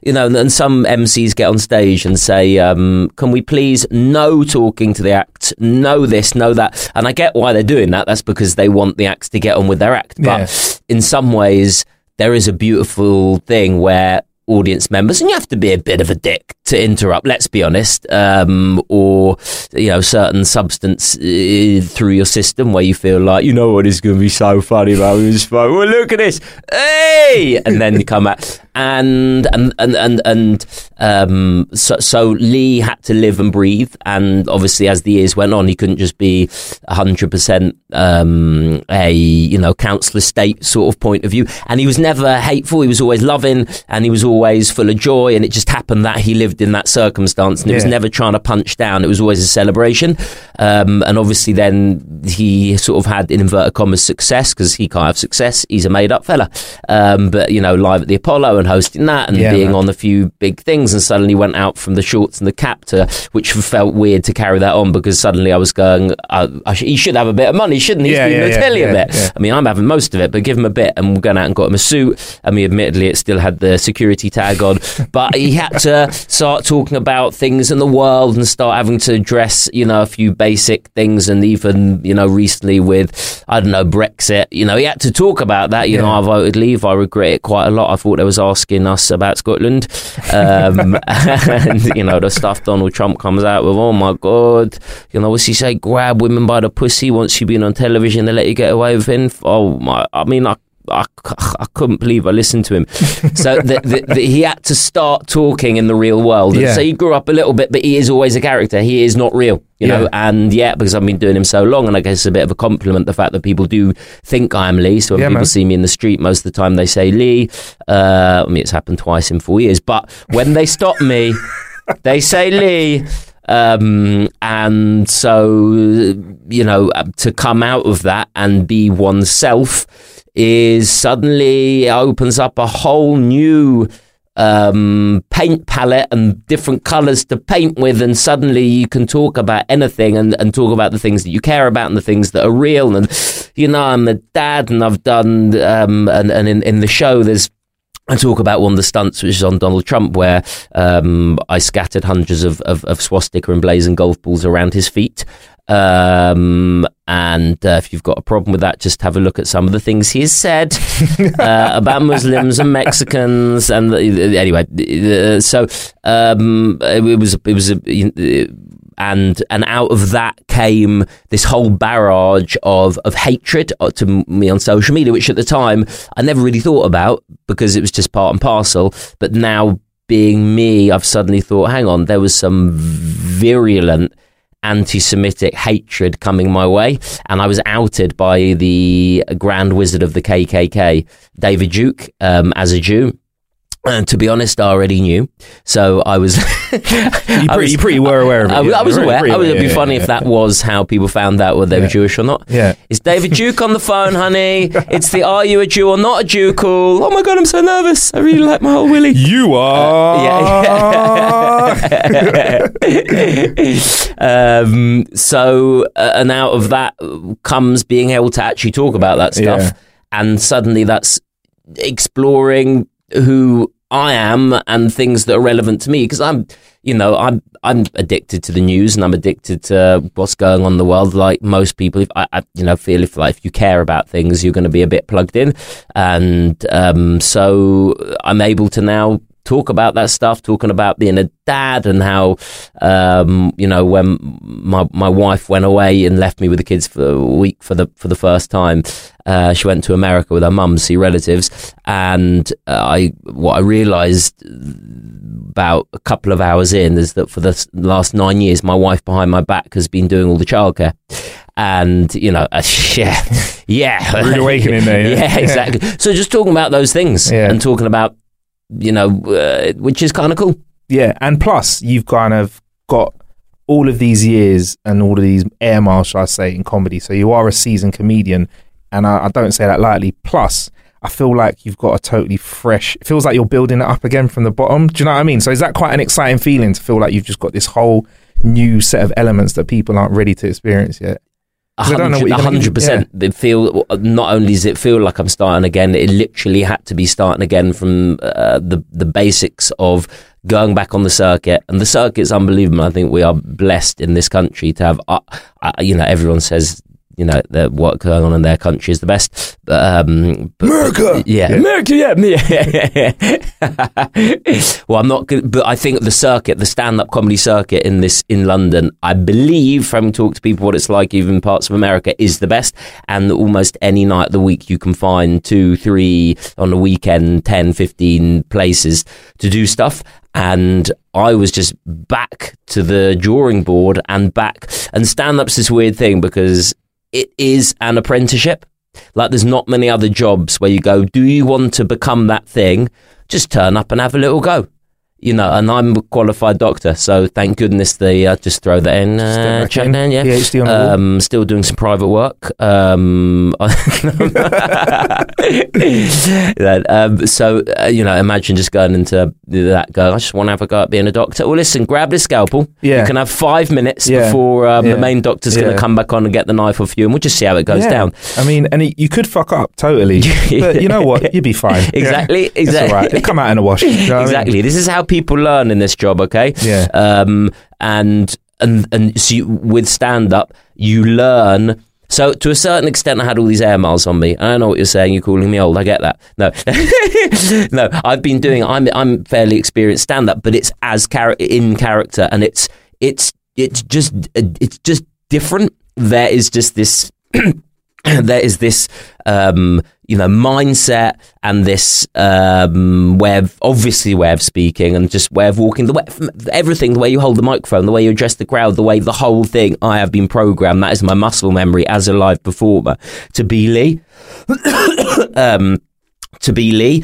you know, and some MCs get on stage and say, um, "Can we please no talking to the act, no this, no that?" And I get why they're doing that. That's because they want the acts to get on with their act. But
Yeah.
in some ways, there is a beautiful thing where audience members, and you have to be a bit of a dick to interrupt. Let's be honest, um, or you know, certain substance uh, through your system where you feel like you know what is going to be so funny about this. Well, look at this, hey, and then you come out and and and and and um, so, so Lee had to live and breathe, and obviously as the years went on, he couldn't just be hundred um, percent a you know council state sort of point of view, and he was never hateful. He was always loving, and he was always full of joy. And it just happened that he lived in that circumstance, and yeah. it was never trying to punch down. It was always a celebration, um, and obviously then he sort of had in inverted commas success because he can't have success. He's a made up fella, um, but you know live at the Apollo and hosting that and yeah, being man. on a few big things and suddenly went out from the shorts and the cap to which felt weird to carry that on because suddenly I was going uh, sh- he should have a bit of money shouldn't he?
Yeah,
He's
been
yeah, yeah, a bit. I mean I'm having most of it but give him a bit and we're going out and got him a suit I mean admittedly it still had the security tag on but he had to start talking about things in the world and start having to address you know a few basic things and even you know recently with I don't know Brexit you know he had to talk about that you know I voted leave I regret it quite a lot I thought there was asking us about Scotland. Um, and, you know, the stuff Donald Trump comes out with, oh my God, you know, what's he say? Grab women by the pussy once you've been on television, they let you get away with it. Oh my, I mean, I I, I couldn't believe I listened to him. So the, the, the, he had to start talking in the real world. Yeah. So he grew up a little bit, but he is always a character. He is not real, you yeah. know. And yeah, because I've been doing him so long, and I guess it's a bit of a compliment the fact that people do think I'm Lee. So when yeah, people man. see me in the street, most of the time they say Lee. Uh, I mean, it's happened twice in four years, but when they stop me, they say Lee. Um, and so, you know, to come out of that and be oneself is suddenly opens up a whole new um, paint palette and different colors to paint with, and suddenly you can talk about anything and, and talk about the things that you care about and the things that are real. And you know, I'm a dad, and I've done um, and and in, in the show there's I talk about one of the stunts, which is on Donald Trump, where um, I scattered hundreds of, of, of swastika and blazing golf balls around his feet. Um, and uh, if you've got a problem with that, just have a look at some of the things he has said uh, about Muslims and Mexicans. And uh, anyway, uh, so um, it was it was a, and and out of that came this whole barrage of of hatred uh, to me on social media, which at the time I never really thought about because it was just part and parcel. But now being me, I've suddenly thought, hang on, there was some virulent anti-Semitic hatred coming my way, and I was outed by the Grand Wizard of the KKK, David Duke, um, as a Jew. And to be honest, I already knew. So I was.
you, pretty, was, you pretty were aware of it.
I, I, I was aware. Pretty, I was, it'd be yeah, funny yeah, if that was how people found out whether they were Jewish or not.
Yeah.
Is David Duke on the phone, honey? It's the Are You a Jew or Not a Jew call. Oh my God, I'm so nervous. I really like my whole Willie.
You are.
Uh, yeah. um, so, uh, and out of that comes being able to actually talk about that stuff. And suddenly that's exploring who I am and things that are relevant to me because I'm, you know, I'm I'm addicted to the news and I'm addicted to what's going on in the world. Like most people, if I, I you know, feel if like if you care about things, you're going to be a bit plugged in, and um, so I'm able to now talk about that stuff, talking about being a dad and how, um, you know, when my my wife went away and left me with the kids for a week for the for the first time, uh, she went to America with her mum to see relatives, and uh, I what I realised about a couple of hours in is that for the last nine years, my wife behind my back has been doing all the childcare and you know, uh, yeah, yeah,
rude awakening there.
Yeah, yeah exactly. so just talking about those things yeah. and talking about you know, uh, which is kind of cool.
Yeah, and plus you've kind of got all of these years and all of these air miles, shall I say, in comedy. So you are a seasoned comedian, and I, I don't say that lightly. Plus, I feel like you've got a totally fresh. It feels like you're building it up again from the bottom. Do you know what I mean? So is that quite an exciting feeling to feel like you've just got this whole new set of elements that people aren't ready to experience yet?
Hundred percent. They feel not only does it feel like I'm starting again, it literally had to be starting again from uh, the the basics of going back on the circuit. And the circuit's unbelievable. I think we are blessed in this country to have, uh, uh, you know, everyone says you know the, what going on in their country is the best. Um, but,
America!
yeah,
Yeah.
America, yeah. well, I'm not good, but I think the circuit, the stand-up comedy circuit in this in London, I believe, from talking to people, what it's like, even parts of America, is the best. And almost any night of the week, you can find two, three on the weekend, 10, 15 places to do stuff. And I was just back to the drawing board and back. And stand-up's this weird thing because it is an apprenticeship. Like there's not many other jobs where you go, do you want to become that thing? Just turn up and have a little go. You know, and I'm a qualified doctor, so thank goodness they uh, just throw that in. Uh, check
in.
down, yeah.
PhD on
um, still doing some private work. Um, that, um, so uh, you know, imagine just going into that. Go, I just want to have a go at being a doctor. Well, listen, grab this scalpel.
Yeah.
You can have five minutes
Yeah.
before um,
Yeah.
the main doctor's going to come back on and get the knife off you, and we'll just see how it goes
Yeah.
down.
I mean, and it, you could fuck up totally, but you know what? You'd be fine.
Exactly,
Yeah. It's
exactly.
all right. It'll come out in a wash. You know what I mean?
exactly. This is how people learn in this job. Okay.
Yeah.
Um. And and and so you, with stand up, you learn. So to a certain extent, I had all these air miles on me. I don't know what you're saying. You're calling me old. I get that. No, no. I've been doing. I'm I'm fairly experienced stand up, but it's as char- in character, and it's it's it's just it's just different. There is just this. there is this um, you know mindset and this um, way of obviously way of speaking and just way of walking the way everything the way you hold the microphone the way you address the crowd the way the whole thing I have been programmed that is my muscle memory as a live performer to be Lee um, to be Lee.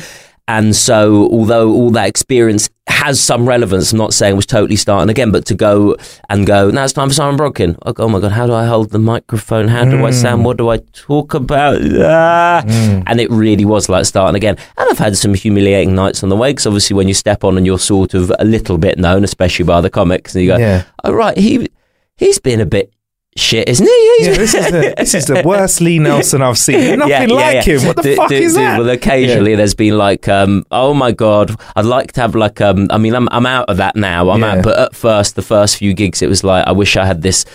And so, although all that experience has some relevance, I'm not saying it was totally starting again, but to go and go, now it's time for Simon Brodkin. Oh, oh my God, how do I hold the microphone? How do I sound? What do I talk about? Ah. And it really was like starting again. And I've had some humiliating nights on the way because obviously, when you step on and you're sort of a little bit known, especially by the comics, and you go,
Yeah.
oh, right, he, he's been a bit shit, isn't he?
Yeah, this is the this is the worst Lee Nelson I've seen. Nothing like him. What the
Do-
fuck
do-
is
do-
that?
Well, occasionally there's been like, um, oh my god, I'd like to have like, um, I mean, I'm I'm out of that now. I'm
Yeah.
out, but at first, the first few gigs, it was like, I wish I had this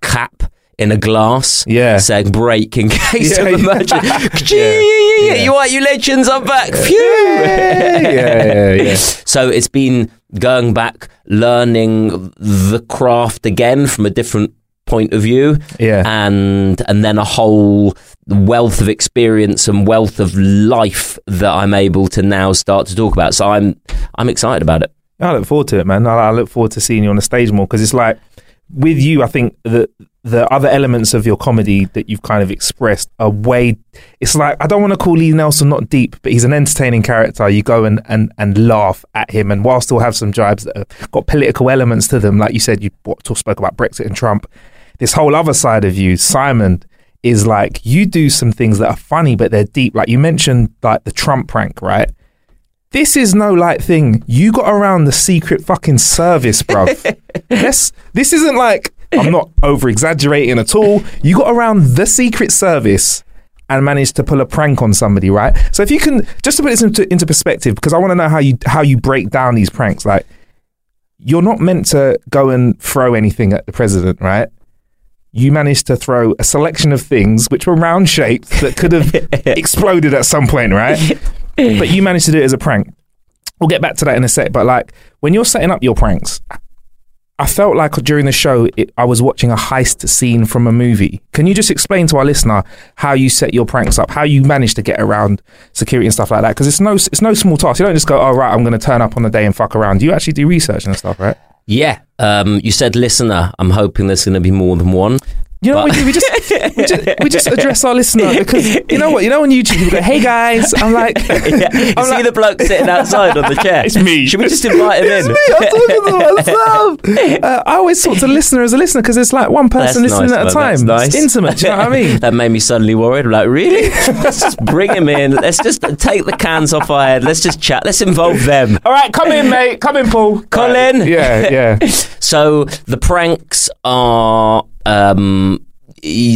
cap. In a glass,
Yeah.
saying break in case
Yeah,
of emergency.
Yeah,
yeah, yeah, yeah,
yeah.
You are, you legends, I'm back. Phew.
yeah, yeah, yeah.
So it's been going back, learning the craft again from a different point of view
Yeah.
and and then a whole wealth of experience and wealth of life that I'm able to now start to talk about. So I'm I'm excited about it.
I look forward to it, man. I, look forward to seeing you on the stage more because it's like with you. I think the the other elements of your comedy that you've kind of expressed are way. It's like I don't want to call Lee Nelson not deep, but he's an entertaining character. You go and and and laugh at him, and while still have some jibes that have got political elements to them, like you said, you spoke about Brexit and Trump. This whole other side of you, Simon, is like you do some things that are funny, but they're deep. Like you mentioned, like the Trump prank, right? This is no light thing. You got around the secret fucking service, bruv. this, this isn't like, I'm not over exaggerating at all. You got around the secret service and managed to pull a prank on somebody, right? So if you can, just to put this into, into perspective, because I want to know how you, how you break down these pranks. Like, you're not meant to go and throw anything at the president, right? You managed to throw a selection of things which were round shaped that could have exploded at some point, right? but you managed to do it as a prank. We'll get back to that in a sec. But like when you're setting up your pranks, I felt like during the show it, I was watching a heist scene from a movie. Can you just explain to our listener how you set your pranks up, how you manage to get around security and stuff like that? Because it's no it's no small task. You don't just go, oh right, I'm going to turn up on the day and fuck around. You actually do research and stuff, right?
Yeah. Um, you said listener. I'm hoping there's going to be more than one.
You know what we do? We just, we just we just address our listener because you know what? You know on YouTube people go, "Hey guys," I'm like,
Yeah. You
I'm
see
like-
the bloke sitting outside on the chair.
It's me.
Should we just invite him
It's
in?
me. I'm talking to myself. Uh, I always talk to the listener as a listener because it's like one person
That's
listening
nice,
at a time.
That's
It's
nice.
intimate. Do you know what I mean?
that made me suddenly worried. I'm like, really? Let's just bring him in. Let's just take the cans off our head. Let's just chat. Let's involve them.
All right, come in, mate. Come in, Paul.
Colin.
Yeah, yeah.
So the pranks are um,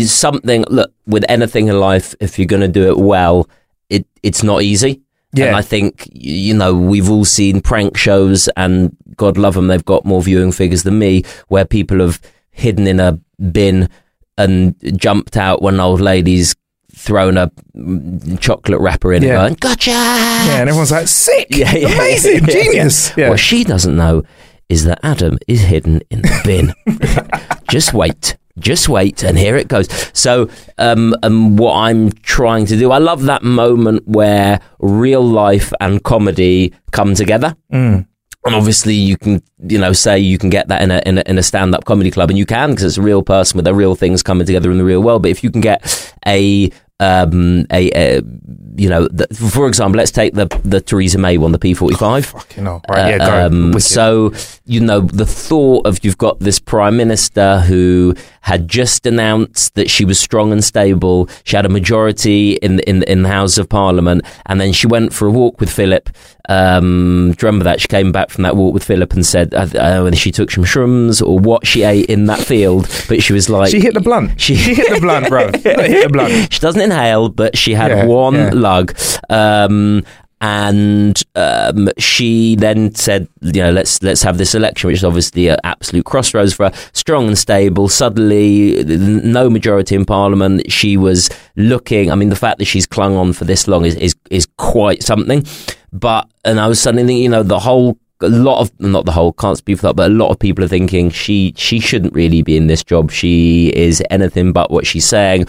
something. Look, with anything in life, if you're going to do it well, it it's not easy.
Yeah.
And I think you know we've all seen prank shows, and God love them, they've got more viewing figures than me, where people have hidden in a bin and jumped out when old ladies thrown a mm, chocolate wrapper in
Yeah.
and going, gotcha!
Yeah, and everyone's like, sick,
Yeah, yeah.
amazing, genius.
What she doesn't know is that Adam is hidden in the bin. Just wait. Just wait, and here it goes. So, um, um, what I'm trying to do, I love that moment where real life and comedy come together.
Mm.
And obviously, you can, you know, say you can get that in a in a, in a stand up comedy club, and you can because it's a real person with their real things coming together in the real world. But if you can get a um, a, a you know, the, for example, let's take the the Theresa May one, the P45.
Fucking hell. Right, yeah, go.
Um, so you know the thought of you've got this prime minister who had just announced that she was strong and stable. She had a majority in in in the House of Parliament, and then she went for a walk with Philip. Um, do you remember that she came back from that walk with Philip and said uh, uh, whether she took some shrooms or what she ate in that field, but she was like
she hit the blunt.
She-
She, hit the blunt, bro. hit the blunt.
she doesn't inhale, but she had
Yeah,
one
yeah.
Um, and um, she then said, "You know, let's let's have this election, which is obviously an absolute crossroads for her. Strong and stable. Suddenly, no majority in parliament. She was looking. I mean, the fact that she's clung on for this long is is, is quite something. But and I was suddenly thinking, you know, the whole a lot of not the whole can't speak for that, but a lot of people are thinking she she shouldn't really be in this job. She is anything but what she's saying.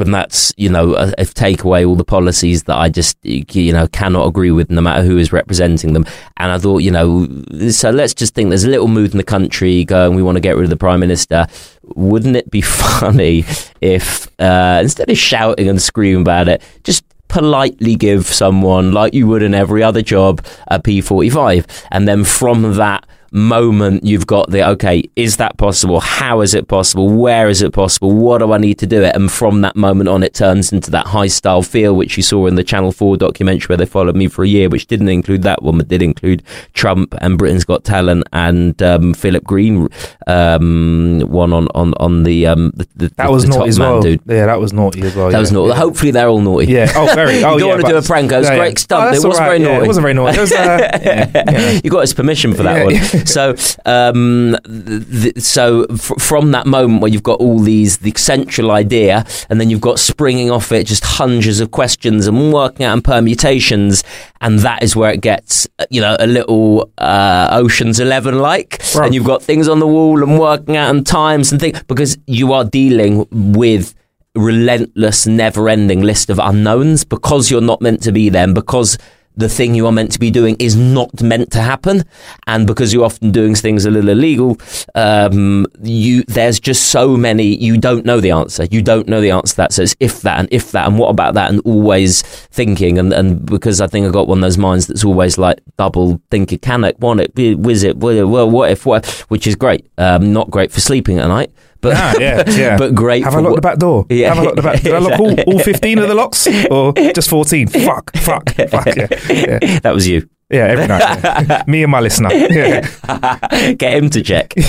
And that's, you know, if take away all the policies that I just, you know, cannot agree with no matter who is representing them. And I thought, you know, so let's just think there's a little mood in the country going, we want to get rid of the Prime Minister. Wouldn't it be funny if, uh, instead of shouting and screaming about it, just politely give someone, like you would in every other job, a P45. And then from that moment, you've got the, okay, is that possible? How is it possible? Where is it possible? What do I need to do it? And from that moment on, it turns into that high style feel, which you saw in the Channel 4 documentary where they followed me for a year, which didn't include that one, but did include Trump and Britain's Got Talent and um, Philip Green, um, one on, on, on the, um, the, the
That was
the top
naughty as
man
well.
dude.
Yeah, that was naughty as well.
That
yeah.
was naughty.
Yeah.
Hopefully, they're all naughty.
Yeah. Oh, very. Oh,
you don't
yeah,
want to do a prank. It was
yeah.
great stunt.
Oh,
it was very
right.
Naughty.
it wasn't very naughty. It was, uh, yeah, yeah.
you got his permission for that one. So, um, th- so f- from that moment where you've got all these the central idea, and then you've got springing off it just hundreds of questions and working out and permutations, and that is where it gets uh, you know a little uh, Ocean's Eleven like,
Right.
and you've got things on the wall and working out and times and things because you are dealing with relentless, never-ending list of unknowns because you're not meant to be them because the thing you are meant to be doing is not meant to happen, and because you're often doing things a little illegal, um, you there's just so many you don't know the answer. You don't know the answer that. So it's if that and if that and what about that, and always thinking. And, and because I think I got one of those minds that's always like double thinking, can it, want it, whiz it, well, what if, what, which is great. Um, not great for sleeping at night. But,
Ah, yeah, yeah.
but great
Have I locked the back door?
Yeah.
Have I locked the back? Did I lock all, all 15 of the locks? Or just 14? Fuck, fuck, fuck. Yeah, yeah.
that was you.
Yeah, every night. Me and my listener. Yeah.
Get him to check.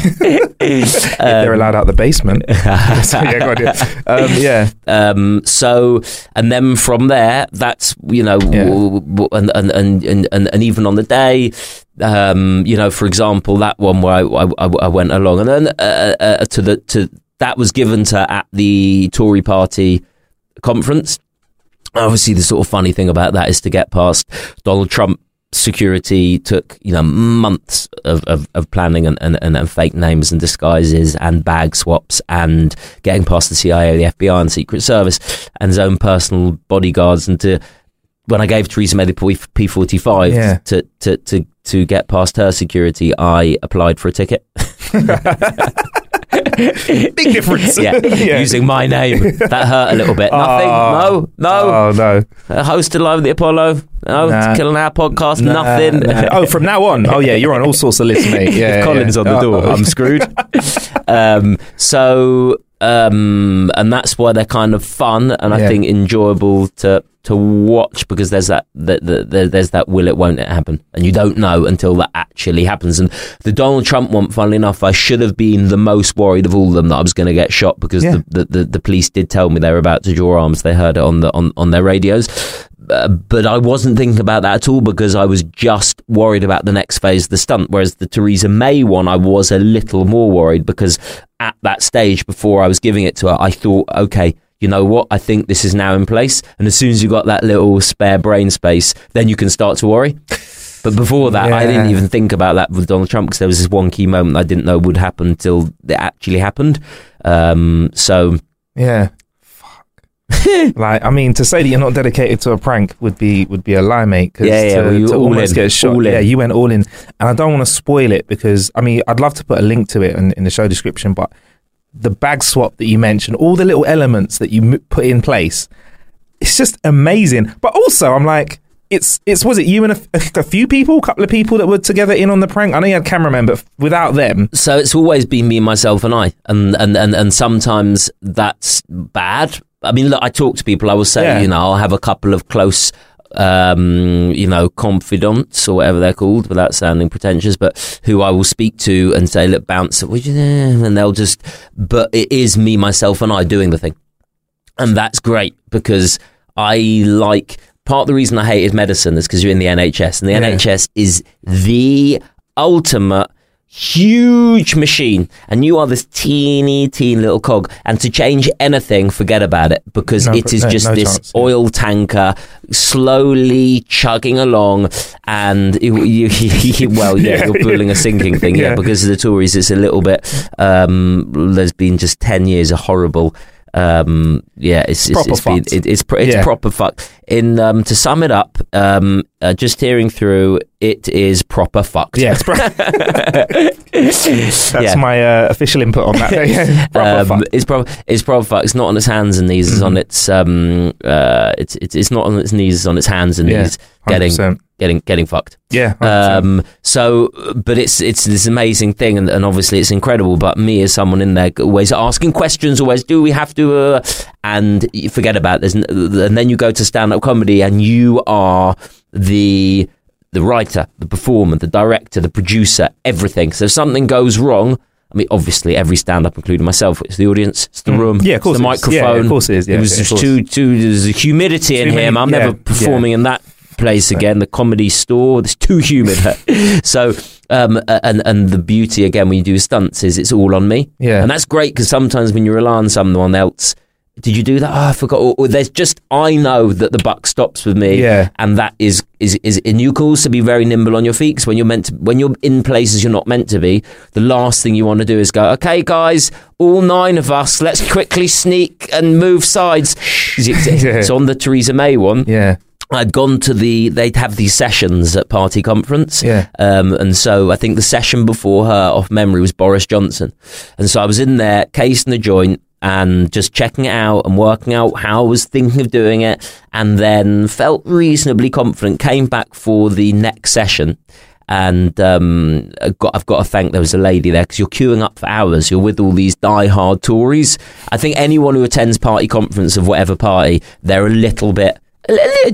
If they're allowed out the basement. So, yeah, go on, yeah. Um, yeah.
Um, so, and then from there, that's you know,
Yeah.
w- w- and, and, and, and, and, and even on the day, um, you know, for example, that one where I, I, I went along, and then uh, uh, to the to that was given to at the Tory Party conference. Obviously, the sort of funny thing about that is to get past Donald Trump. Security took you know months of, of, of planning and, and, and, and fake names and disguises and bag swaps and getting past the CIA, the FBI, and Secret Service and his own personal bodyguards and to when I gave Theresa May the P forty five to, to to to get past her security, I applied for a ticket.
Big difference.
yeah, using my name that hurt a little bit. Nothing.
Oh.
no, no.
Oh, no.
A host at the Apollo. No,
Nah.
killing our podcast.
Nah,
nothing.
nah. Oh, from now on. Oh, yeah, you're on all sorts of lists, mate. Yeah,
if Colin's
yeah.
on the door,
Oh,
I'm screwed. um, so, um, and that's why they're kind of fun and I think enjoyable to to watch because there's that, that, that, that there's that will it won't it happen and you don't know until that actually happens. And the Donald Trump one, funnily enough, I should have been the most worried of all of them that I was going to get shot because
Yeah.
the, the, the, the police did tell me they were about to draw arms. They heard it on the on, on their radios. Uh, but I wasn't thinking about that at all because I was just worried about the next phase of the stunt. Whereas the Theresa May one, I was a little more worried because at that stage before I was giving it to her, I thought, okay, you know what? I think this is now in place. And as soon as you got that little spare brain space, then you can start to worry. But before that, I didn't even think about that with Donald Trump because there was this one key moment I didn't know would happen until it actually happened. Um, so
Yeah. Fuck. like, I mean, to say that you're not dedicated to a prank would be would be a lie, mate. 'cause
Yeah, yeah,
to,
well, you
to
all
almost
in,
get shot. Yeah, you went all in, and I don't want to spoil it because I mean, I'd love to put a link to it in, in the show description, but the bag swap that you mentioned, all the little elements that you m- put in place, it's just amazing. But also, I'm like. It's it's was it you and a, a few people, a couple of people that were together in on the prank. I know you had cameramen, but without them,
so it's always been me, myself, and I, and and and, and sometimes that's bad. I mean, look, I talk to people. I will say,
Yeah.
you know, I'll have a couple of close, um, you know, confidants or whatever they're called, without sounding pretentious, but who I will speak to and say, look, bounce, what you doing? and they'll just. But it is me, myself, and I doing the thing, and that's great because I like. Part of the reason I hated medicine is because you're in the NHS, and the
Yeah.
NHS is the ultimate huge machine and you are this teeny teeny little cog and to change anything forget about it because
No,
it is
no-
just
no
this
chance, yeah.
oil tanker slowly chugging along and it- you, you- well yeah,
Yeah,
you're pulling a sinking thing yeah.
Yeah.
because of the Tories it's a little bit um there's been just 10 years of horrible um yeah it's it's, it's been it, it's it's
Yeah.
proper fuck in um to sum it up um uh, just hearing through it is proper fucked
yeah, it's pro- that's
Yeah.
my uh, official input on that. Yeah, proper
um,
fuck.
it's proper. It's proper fuck. It's not on its hands and knees. It's on its um. Uh. It's it's it's not on its knees. It's on its hands and
Yeah,
knees. Getting
100%.
getting getting fucked.
Yeah. 100%.
Um. So, but it's it's this amazing thing, and, and obviously it's incredible. But me as someone in there, always asking questions, always do we have to, uh, and you forget about this, and then you go to stand up comedy, and you are the the writer, the performer, the director, the producer, everything. So if something goes wrong. I mean, obviously, every stand-up, including myself, it's the audience, it's the room,
Mm. Yeah, of course
it's the
is. Yeah, of course it is. Yeah,
it was
yeah,
just too, too. There's a humidity in
Too
here.
many-
I'm
yeah,
never performing in that place again. The comedy store, it's too humid. so, um, and and the beauty again when you do stunts is it's all on me.
Yeah.
and that's great because sometimes when you rely on someone else. Did you do that? Oh, I forgot. Or, or there's just I know that the buck stops with me,
Yeah.
and that is is is in you can also be very nimble on your feet because when you're meant to when you're in places you're not meant to be, the last thing you want to do is go, okay, guys, all nine of us, let's quickly sneak and move sides. It's, it's on the Theresa May one.
yeah.
I'd gone to the they'd have these sessions at party conference.
Yeah.
Um, and so I think the session before her off memory was Boris Johnson. And so I was in there casing the joint and just checking it out and working out how I was thinking of doing it and then felt reasonably confident, came back for the next session. And um, I've got, I've got to thank there was a lady there because you're queuing up for hours. You're with all these die-hard Tories. I think anyone who attends party conference of whatever party, they're a little bit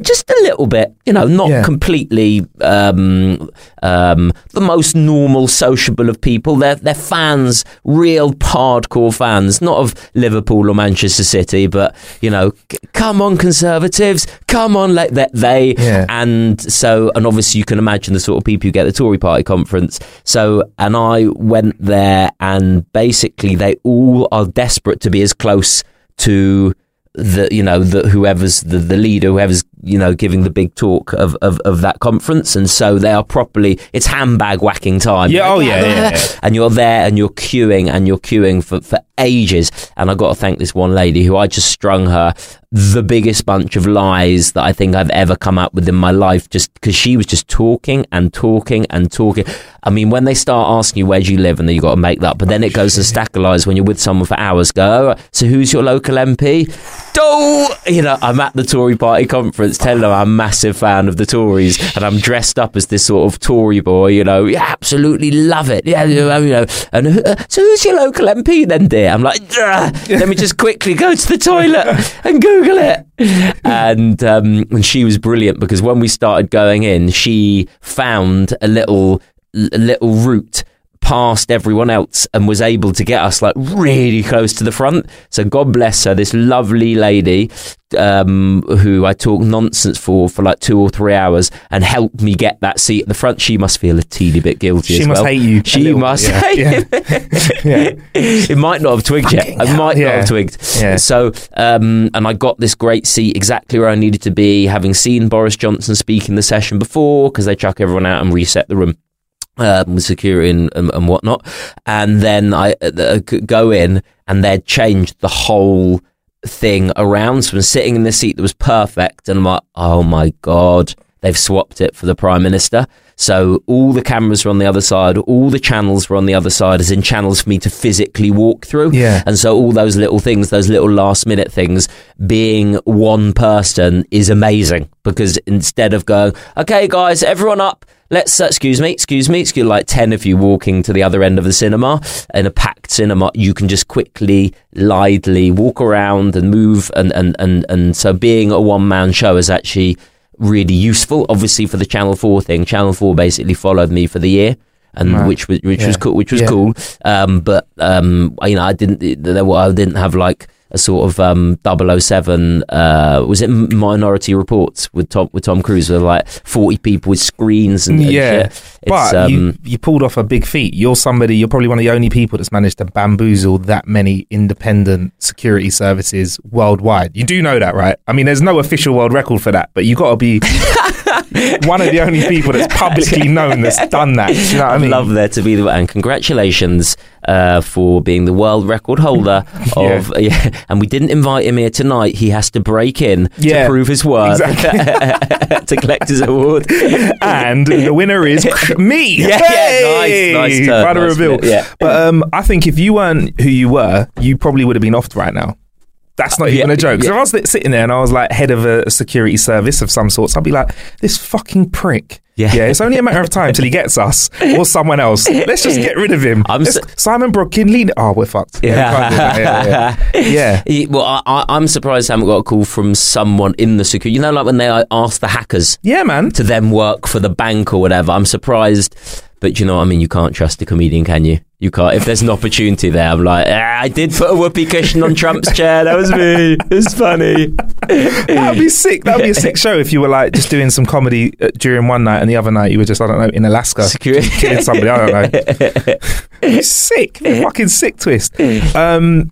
just a little bit, you know, not
Yeah.
completely um, um, the most normal, sociable of people. They're they're fans, real hardcore fans, not of Liverpool or Manchester City, but you know, c- come on, Conservatives, come on, like they, they
Yeah.
and so and obviously you can imagine the sort of people you get at the Tory Party conference. So and I went there, and basically they all are desperate to be as close to the you know the whoever's the, the leader whoever's you know giving the big talk of, of, of that conference. And so they are properly it's handbag whacking time.
Yeah, oh, yeah, yeah, yeah.
and you're there and you're queuing and you're queuing for, for ages. And I've got to thank this one lady who I just strung her the biggest bunch of lies that I think I've ever come up with in my life just because she was just talking and talking and talking. I mean when they start asking you where do you live? and then you've got to make that but then it goes to oh, stack of lies when you're with someone for hours. Go "Oh, so who's your local MP do you know I'm at the Tory party conference telling them I'm a massive fan of the Tories and I'm dressed up as this sort of Tory boy you know. Yeah absolutely love it. Yeah you know and uh, so who's your local MP then dear? I'm like let me just quickly go to the toilet and Google it. And um, and she was brilliant because when we started going in she found a little l- little route past everyone else and was able to get us like really close to the front. So God bless her, this lovely lady um, who I talked nonsense for for like two or three hours and helped me get that seat at the front. She must feel a teeny bit guilty.
She
as
must
well.
hate you
She
little
must
yeah.
hate
Yeah.
it might not have twigged yet.
Fucking
I
hell,
might not have twigged.
Yeah.
So, um, and I got this great seat exactly where I needed to be, having seen Boris Johnson speak in the session before, because they chuck everyone out and reset the room. Um, with security and, and, and whatnot, and then I uh, go in, and they'd changed the whole thing around. So I'm sitting in the seat that was perfect, and I'm like, oh my god, they've swapped it for the prime minister. So all the cameras were on the other side, all the channels were on the other side, as in channels for me to physically walk through.
Yeah.
And so all those little things, those little last minute things, being one person is amazing because instead of going, okay, guys, everyone up. Let's, uh, excuse me, excuse me, excuse like 10 of you walking to the other end of the cinema in a packed cinema, you can just quickly, lightly walk around and move. And, and, and, and so being a one man show is actually really useful. Obviously, for the Channel 4 thing, Channel 4 basically followed me for the year. And
Right.
which was which
Yeah.
was cool, which was
Yeah.
cool. Um, but um, you know, I didn't. There were, I didn't have like a sort of um 007 uh was it Minority Reports with Tom with Tom Cruise with like 40 people with screens and, and
yeah, but
um,
you you pulled off a big feat. You're somebody. You're probably one of the only people that's managed to bamboozle that many independent security services worldwide. You do know that, right? I mean, there's no official world record for that, but you got to be one of the only people that's publicly known that's done that. Do you know what I mean?
love there to be the and congratulations uh, for being the world record holder of yeah. And we didn't invite him here tonight. He has to break in
Yeah,
to prove his worth to collect his award.
and the winner is me.
Yeah, yeah, nice, nice turn, nice
reveal.
bit, yeah.
But um, I think if you weren't who you were, you probably would have been offed right now. That's not
Uh,
even
yeah,
a joke.
yeah.
if I was sitting there and I was like head of a, security service of some sorts, I'd be like, this fucking prick.
Yeah.
yeah, it's only a matter of time till he gets us or someone else. Let's just get rid of him.
I'm
Let's-
s-
Simon Brodkin, lean. Oh, we're fucked. Yeah, we can't do that. yeah, yeah. yeah.
Well, I, I'm surprised I haven't got a call from someone in the security. You know, like when they ask the hackers
Yeah, man.
to then work for the bank or whatever. I'm surprised, but you know, what I mean, you can't trust a comedian, can you? You can't. If there's an opportunity there, I'm like, ah, I did put a whoopee cushion on Trump's chair. That was me. It's funny.
That'd be sick. That'd be a sick show if you were like just doing some comedy uh, during one night and the other night you were just I don't know in Alaska
Security.
killing somebody. I don't know. It's sick. Fucking sick twist. Um,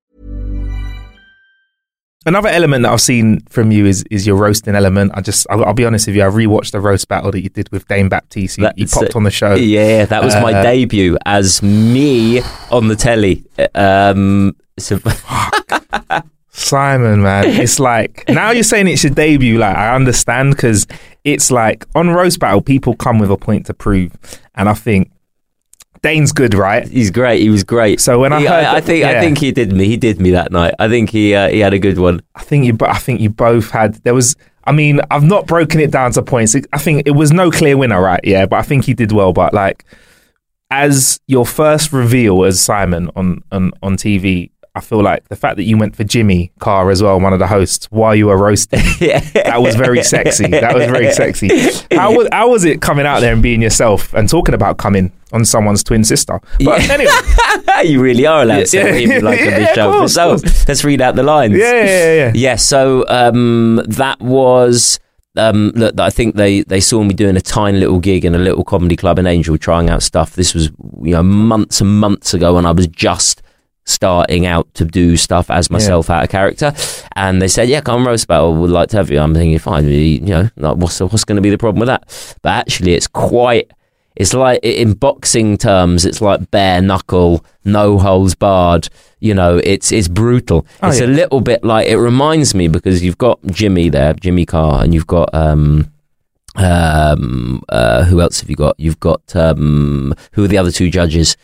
Another element that I've seen from you is is your roasting element. I just I'll, I'll be honest with you. I rewatched the roast battle that you did with Dane Baptiste. He
That's
popped on the show.
Yeah, that was my
Uh,
debut as me on the telly. Um, so,
Simon, man, it's like now you're saying it's your debut. Like I understand because it's like on roast battle, people come with a point to prove, and I think Dane's good, right?
he's great. He was great.
So when I
He-
heard
I,
that-
think I
yeah.
think he did me. He did me that night. I think he uh, he had a good one.
I think you, I think you both had. There was. I mean, I've not broken it down to points. I think it was no clear winner, right? Yeah, but I think he did well. But like, as your first reveal as Simon on on on TV, I feel like the fact that you went for Jimmy Carr as well, one of the hosts, while you were roasting, that was very sexy. That was very sexy. How was how was it coming out there and being yourself and talking about coming on someone's twin sister? But anyway,
you really are allowed to say what you like on
Yeah,
this
of
show.
course,
so let's read out the lines.
yeah, yeah, yeah, yeah.
Yeah, so um, that was. Um, look, I think they, they saw me doing a tiny little gig in a little comedy club in Angel, trying out stuff. This was you know months and months ago when I was just starting out to do stuff as myself out of character, and they said, "Yeah, come on, roast battle. Would like to have you." I'm thinking, fine, you know, like, what's what's going to be the problem with that? But actually, it's quite. It's like in boxing terms, it's like bare knuckle, no holes barred. You know, it's it's brutal.
Oh,
it's
yeah.
a little bit like it reminds me because you've got Jimmy there, Jimmy Carr, and you've got um um uh who else have you got? You've got um who are the other two judges?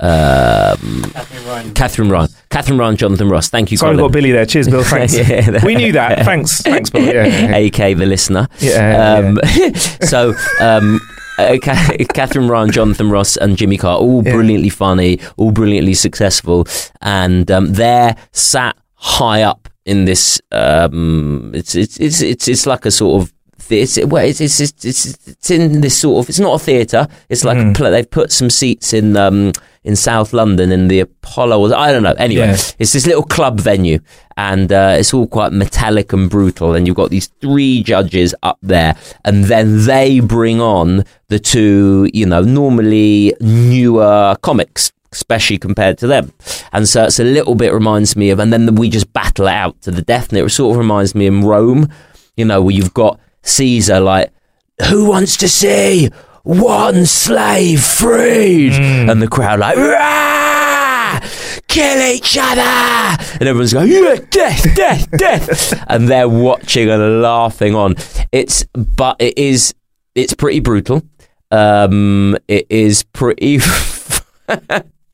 Um,
Katherine Ryan.
Katherine Ryan, Katherine Ryan, Jonathan Ross. Thank you,
Sorry,
Colin.
got Billy there. Cheers, Bill. Thanks.
Yeah.
we knew that. Thanks, thanks, Bill. Yeah, yeah.
AK the listener.
Yeah,
Um, so, um, uh, Katherine Ryan, Jonathan Ross, and Jimmy Carr, all brilliantly funny, all brilliantly successful, and um, they're sat high up in this. Um, it's, it's it's it's it's like a sort of. It's, well, it's, it's, it's, it's, in this sort of. It's not a theatre. It's like
Mm.
pla they've put some seats in um, in South London in the Apollo. I don't know. Anyway,
Yeah.
it's this little club venue, and uh, it's all quite metallic and brutal. And you've got these three judges up there, and then they bring on the two, you know, normally newer comics. Especially compared to them, and so it's a little bit reminds me of, and then we just battle it out to the death. And it sort of reminds me in Rome, you know, where you've got Caesar like, who wants to see one slave freed? And the crowd like, "Rah! kill each other. And everyone's going, yeah, death, death, death. and they're watching and laughing on. It's, but it is, it's pretty brutal. Um, it is pretty.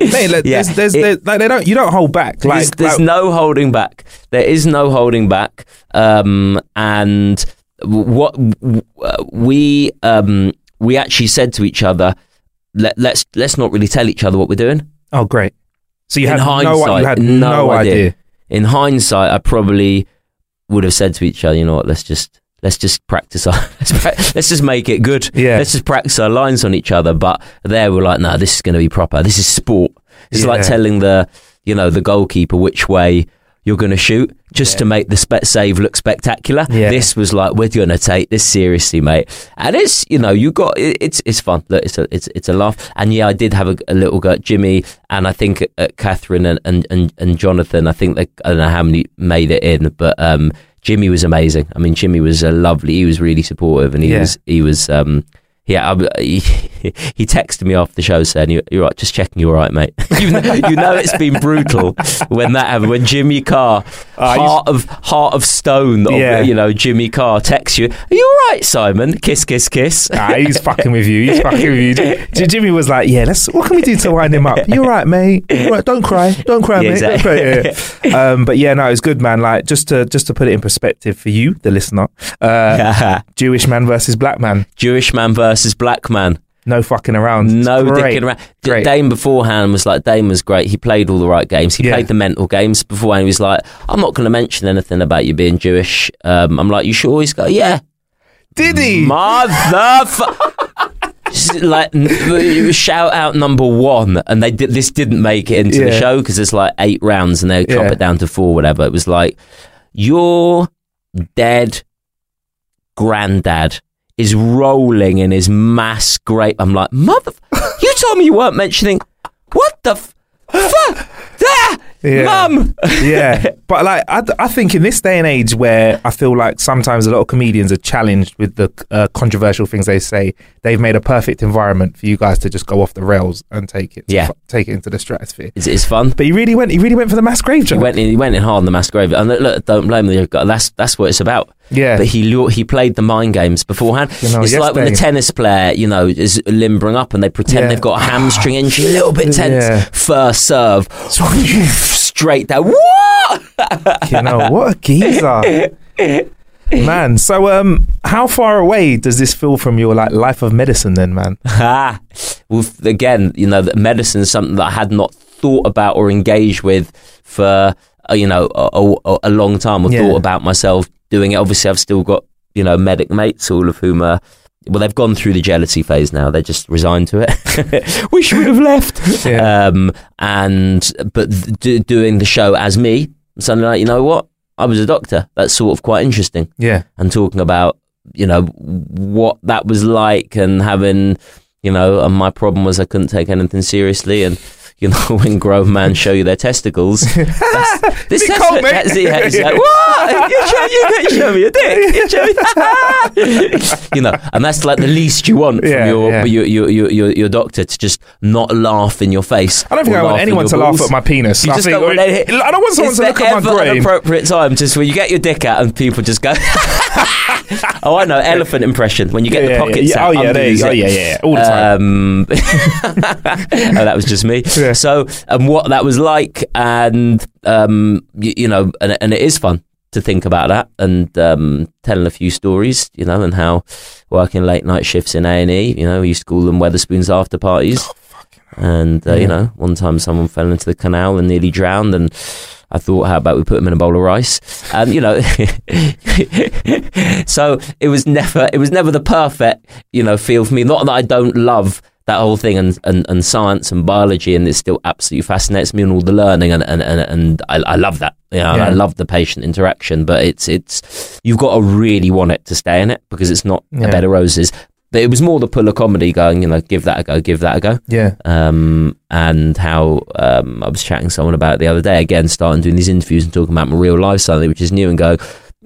Like,
Yeah,
there's, there's,
it-
there's, like they don't, you don't hold back. Like,
there's, there's
like-
no holding back. There is no holding back. Um, and what w- uh, we um, we actually said to each other, Let, let's let's not really tell each other what we're doing.
oh, great. So you
In
had no, you had
no
no,
idea.
idea.
In hindsight, I probably would have said to each other, you know what, let's just let's just practice our let's, pra- let's just make it good.
Yeah.
Let's just practice our lines on each other. But there we're like, no, this is going to be proper. This is sport. It's like telling the you know the goalkeeper which way you're going to shoot just to make the spe- save look spectacular.
Yeah.
This was like we're going to take this seriously, mate. And it's you know you got it, it's it's fun. Look, it's a it's it's a laugh. And yeah, I did have a, a little go at Jimmy, and I think at, at Katherine and, and and and Jonathan. I think they, I don't know how many made it in, but um, Jimmy was amazing. I mean, Jimmy was uh, lovely. He was really supportive, and he
Yeah.
was he was. Um, yeah, I, he, he texted me after the show saying, "You- "You're right, just checking you're all right, mate." you, know, you know it's been brutal when that happened. When Jimmy Carr,
used-
heart of heart of stone, of,
Yeah.
you know, Jimmy Carr texts you, "Are you all right, Simon?" Kiss, kiss, kiss.
Ah, he's fucking with you. He's fucking with you. Jimmy was like, "Yeah, let's. What can we do to wind him up? You're right, mate. You're right. Don't cry. Don't cry,
Yeah,
mate. Don't cry." Yeah, yeah. Um, but yeah, no, it's good, man. Like just to just to put it in perspective for you, the listener, uh, Jewish man versus black man.
Jewish man versus black man.
No fucking around. It's
No
great.
dicking around.
Great.
Dane beforehand was like, Dane was great. He played all the right games. He
Yeah.
played the mental games beforehand. He was like, I'm not going to mention anything about you being Jewish. Um, I'm like, you sure? He's got, yeah.
Did he?
Motherfucker. like shout out number one, and they did. This didn't make it into the show because there's like eight rounds, and they drop
Yeah.
it down to four, whatever. It was like your dead granddad is rolling in his mass grave. I'm like, mother, you told me you weren't mentioning. What the f- fuck? Ah,
Yeah.
Mum.
yeah, but like I, I think in this day and age where I feel like sometimes a lot of comedians are challenged with the uh, controversial things they say, they've made a perfect environment for you guys to just go off the rails and take it,
Yeah.
take it into the stratosphere.
It's, it's fun.
But he really went, he really went for the mass grave Joke.
He went in, he went in hard on the mass grave, and look, look, don't blame him. That's that's what it's about.
Yeah.
but he he played the mind games beforehand.
You know,
it's like when the tennis player, you know, is limbering up, and they pretend
Yeah.
they've got a hamstring injury, a little bit tense.
Yeah.
First serve, straight down. What?
you know what a geezer, man. So, um, how far away does this feel from your like life of medicine, then, man?
Ah, well, again, you know, that medicine is something that I had not thought about or engaged with for uh, you know a, a, a long time or
Yeah.
thought about myself doing it. Obviously, I've still got you know medic mates, all of whom are. Well, they've gone through the jealousy phase now. They're just resigned to it. Wish we'd have left.
Yeah.
Um, and but th- doing the show as me, suddenly like, you know what? I was a doctor. That's sort of quite interesting
Yeah.
and talking about you know what that was like and having you know and my problem was I couldn't take anything seriously and you know when grown men show you their testicles that's, this
Bit cold, mate.
that's, yeah, it's like, what you show, you show me a dick you, show me you know and that's like the least you want
Yeah,
from your,
yeah.
your, your, your, your, your doctor to just not laugh in your face
I don't think I want anyone to laugh at my penis.
You
I
just
think-
don't want any-
I don't want someone to look at
my
my
an
brain.
appropriate time just when you get your dick out and people just go oh I know elephant impression when you get
Yeah,
the pockets
yeah.
out
Oh, yeah, there
the
you go.
zip.
Yeah, yeah, yeah. All the time.
um, oh, that was just me
Yeah.
so and what that was like and um, you, you know and, and it is fun to think about that and um, telling a few stories you know and how working late night shifts in A&E you know we used to call them Wetherspoons after parties and uh,
Yeah.
you know one time someone fell into the canal and nearly drowned and I thought, how about we put them in a bowl of rice? And you know, so it was never, it was never the perfect, you know, feel for me. Not that I don't love that whole thing and, and, and science and biology, and it still absolutely fascinates me and all the learning, and and and, and I, I love that. You know, and I love the patient interaction, but it's it's you've got to really want it to stay in it because it's not
Yeah.
a bed of roses. But it was more the pull of comedy going, you know, give that a go, give that a go
Yeah.
um, and how um, I was chatting to someone about it the other day. Again, starting doing these interviews and talking about my real life suddenly, which is new, and go,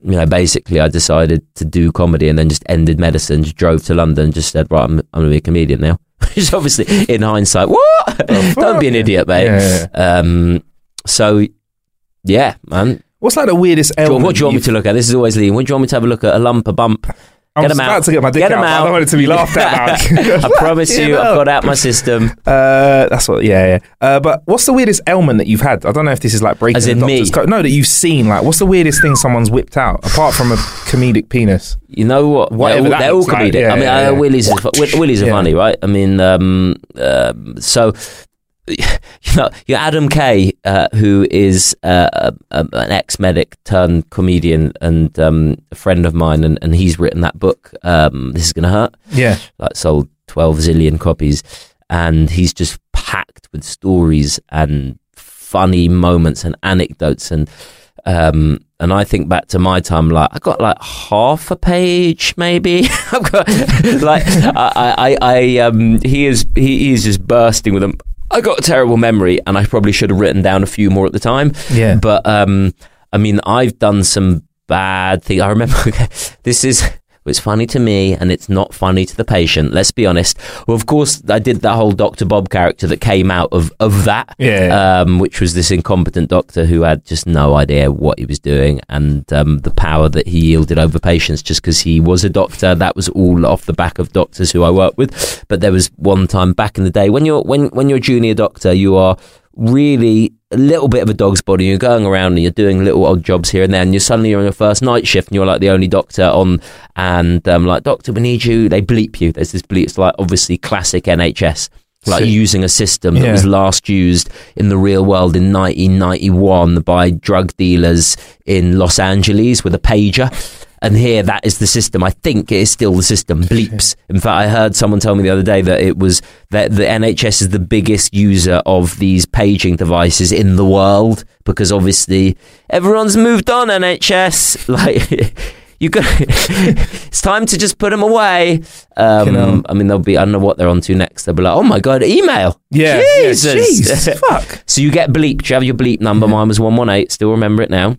you know, basically, I decided to do comedy and then just ended medicine, just drove to London, just said, right, I'm, I'm going to be a comedian now. Which obviously, in hindsight, what? Don't be an idiot, mate.
Yeah,
Um, so, yeah, man.
What's like the weirdest ailment?
what do you want me to look at? This is always Liam. What do you want me to have a look at? A lump, a bump?
I
Get
was about
out.
to get my dick
Get
out. but I don't want it to be laughed at.
I promise you, I've got out my system.
Uh, that's what. Yeah, yeah. Uh, but what's the weirdest ailment that you've had? I don't know if this is like breaking
As in me?
code. No, that you've seen. Like, what's the weirdest thing someone's whipped out apart from a comedic penis?
You know what?
Whatever
they're,
that
they're all
looks like.
comedic.
Yeah,
I mean,
yeah,
uh,
yeah.
Willie's is Willie's are funny, right? I mean, um, um, so you know, you're Adam Kay, uh, who is uh, a, a, an ex-medic turned comedian and um, a friend of mine, and, and he's written that book. Um, this is gonna hurt.
Yeah.
like sold 12 zillion copies and he's just packed with stories and funny moments and anecdotes and um and I think back to my time like I got like half a page maybe I've got like I, I I um he is he is just bursting with them I got a terrible memory and I probably should have written down a few more at the time
Yeah.
but um, I mean, I've done some bad things. I remember this is. It's funny to me, and it's not funny to the patient. Let's be honest. Well, of course, I did that whole Doctor Bob character that came out of of that,
Yeah.
um, which was this incompetent doctor who had just no idea what he was doing, and um, the power that he yielded over patients just because he was a doctor. That was all off the back of doctors who I worked with. But there was one time back in the day when you're when when you're a junior doctor, you are really a little bit of a dog's body. You're going around and you're doing little odd jobs here and there, and you're suddenly you're on your first night shift and you're like the only doctor on, and um, like doctor, we need you. They bleep you. There's this bleep. It's like obviously classic NHS. Like
See.
using a system that
Yeah.
was last used in the real world in 1991 by drug dealers in Los Angeles with a pager. And here, that is the system. I think it is still the system. Bleeps. In fact, I heard someone tell me the other day that it was that the NHS is the biggest user of these paging devices in the world because obviously everyone's moved on. NHS, like you got, it's time to just put them away.
Fucking hell.
Um, I mean, they'll be. I don't know what they're on to next. They'll be like, oh my god, email.
Yeah. yeah,
Jesus.
Jesus. Fuck.
So you get bleeped. You have your bleep number. Mine was one one eight. Still remember it now.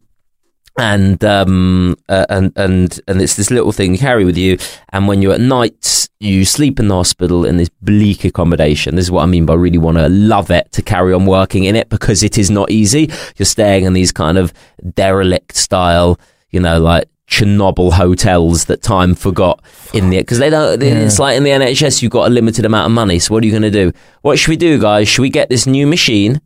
And um uh, and and and it's this little thing you carry with you. And when you're at night, you sleep in the hospital in this bleak accommodation. This is what I mean by really want to love it to carry on working in it because it is not easy. You're staying in these kind of derelict style, you know, like. Chernobyl hotels that time forgot in the because they don't. they- It's like in the NHS, you've got a limited amount of money. So what are you going to do? What should we do, guys? Should we get this new machine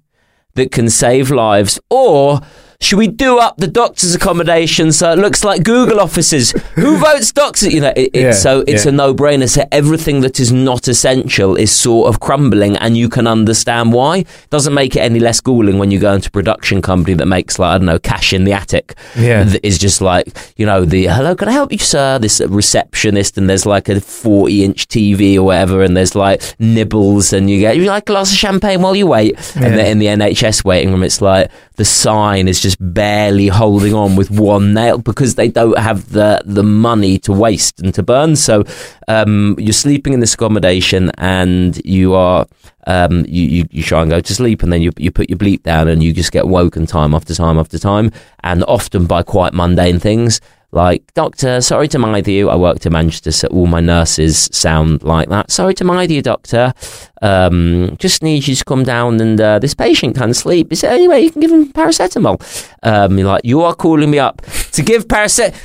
that can save lives, or should we do up the doctor's accommodation so it looks like Google offices? Who votes doctors? You know, it, it,
Yeah,
so it's
yeah.
a no-brainer. So everything that is not essential is sort of crumbling, and you can understand why. Doesn't make it any less galling when you go into a production company that makes like I don't know, cash in the attic.
Yeah.
that is just like you know the hello, can I help you, sir? This receptionist, and there's like a forty-inch TV or whatever, and there's like nibbles, and you get you like a glass of champagne while you wait,
Yeah.
and then in the NHS waiting room, it's like the sign is just barely holding on with one nail because they don't have the the money to waste and to burn. So um, you're sleeping in this accommodation, and you are um, you, you you try and go to sleep, and then you you put your bleep down, and you just get woken time after time after time, and often by quite mundane things. Like, doctor, sorry to mind you. I worked in Manchester, so all my nurses sound like that. Sorry to mind you, doctor. Um, just need you to come down and uh, this patient can't sleep. Is there any way you can give him paracetamol? Um, you're like, you are calling me up to give paracetamol.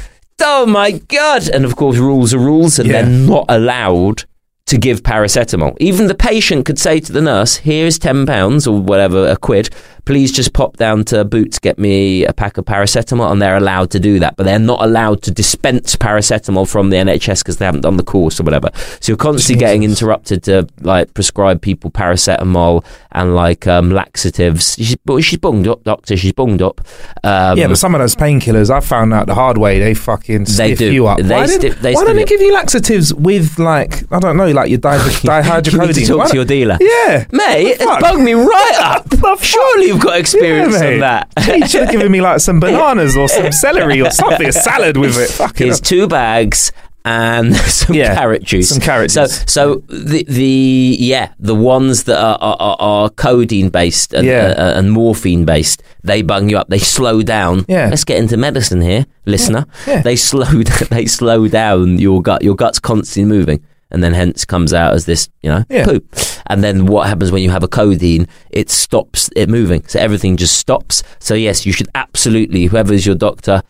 Oh my God. And of course, rules are rules, and
Yeah.
they're not allowed to give paracetamol. Even the patient could say to the nurse, here is £10 or whatever, a quid. Please just pop down to Boots, get me a pack of paracetamol. And they're allowed to do that. But they're not allowed to dispense paracetamol from the NHS because they haven't done the course or whatever. So you're constantly getting interrupted to like prescribe people paracetamol and like um, laxatives. She's, but she's bunged up, doctor. She's bunged up. Um,
yeah, but some of those painkillers, I found out the hard way. They fucking
They
stiff
do.
you up.
They
why didn't-
they
why don't they give you laxatives with like I don't know, like your di-
you need to talk
Why
to your dealer.
Yeah,
Mate, it's bugged me right up. Surely you've got experience
Yeah,
on that.
you should have given me like some bananas or some celery or something, a salad with it. Fucking
Here's two bags and some
Yeah,
carrot juice.
some carrot juice.
So the the yeah the ones that are are, are, are codeine based and,
Yeah.
uh, and morphine based, they bung you up. They slow down.
Yeah.
Let's get into medicine here, listener.
Yeah.
They slow they slow down your gut. Your gut's constantly moving. And then hence comes out as this, you know,
Yeah.
poop. And then what happens when you have a codeine? It stops it moving. So everything just stops. So yes, you should absolutely, whoever's your doctor,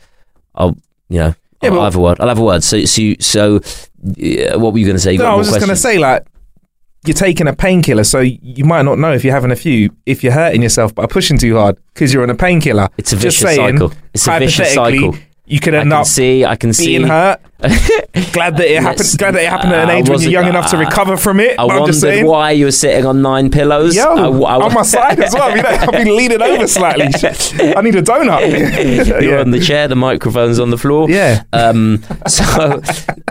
I'll, you know,
Yeah,
I'll have a word. I'll have a word. So, so, so yeah, what were you going to say?
No, I was just going to say, like, you're taking a painkiller, so you might not know if you're having a few, if you're hurting yourself by pushing too hard because you're on a painkiller.
It's a vicious
saying,
cycle. It's a vicious cycle.
You could
I
end
can
up
see. I can see.
being hurt. glad that it happened. Glad that it happened at an age when you're young enough to
uh,
recover from it.
I wondered why you were sitting on nine pillows.
Yo,
I- I-
on my side as well. You know, I've been leaning over slightly. I need a donut.
You're
Yeah.
on the chair. The microphone's on the floor.
Yeah.
Um. So,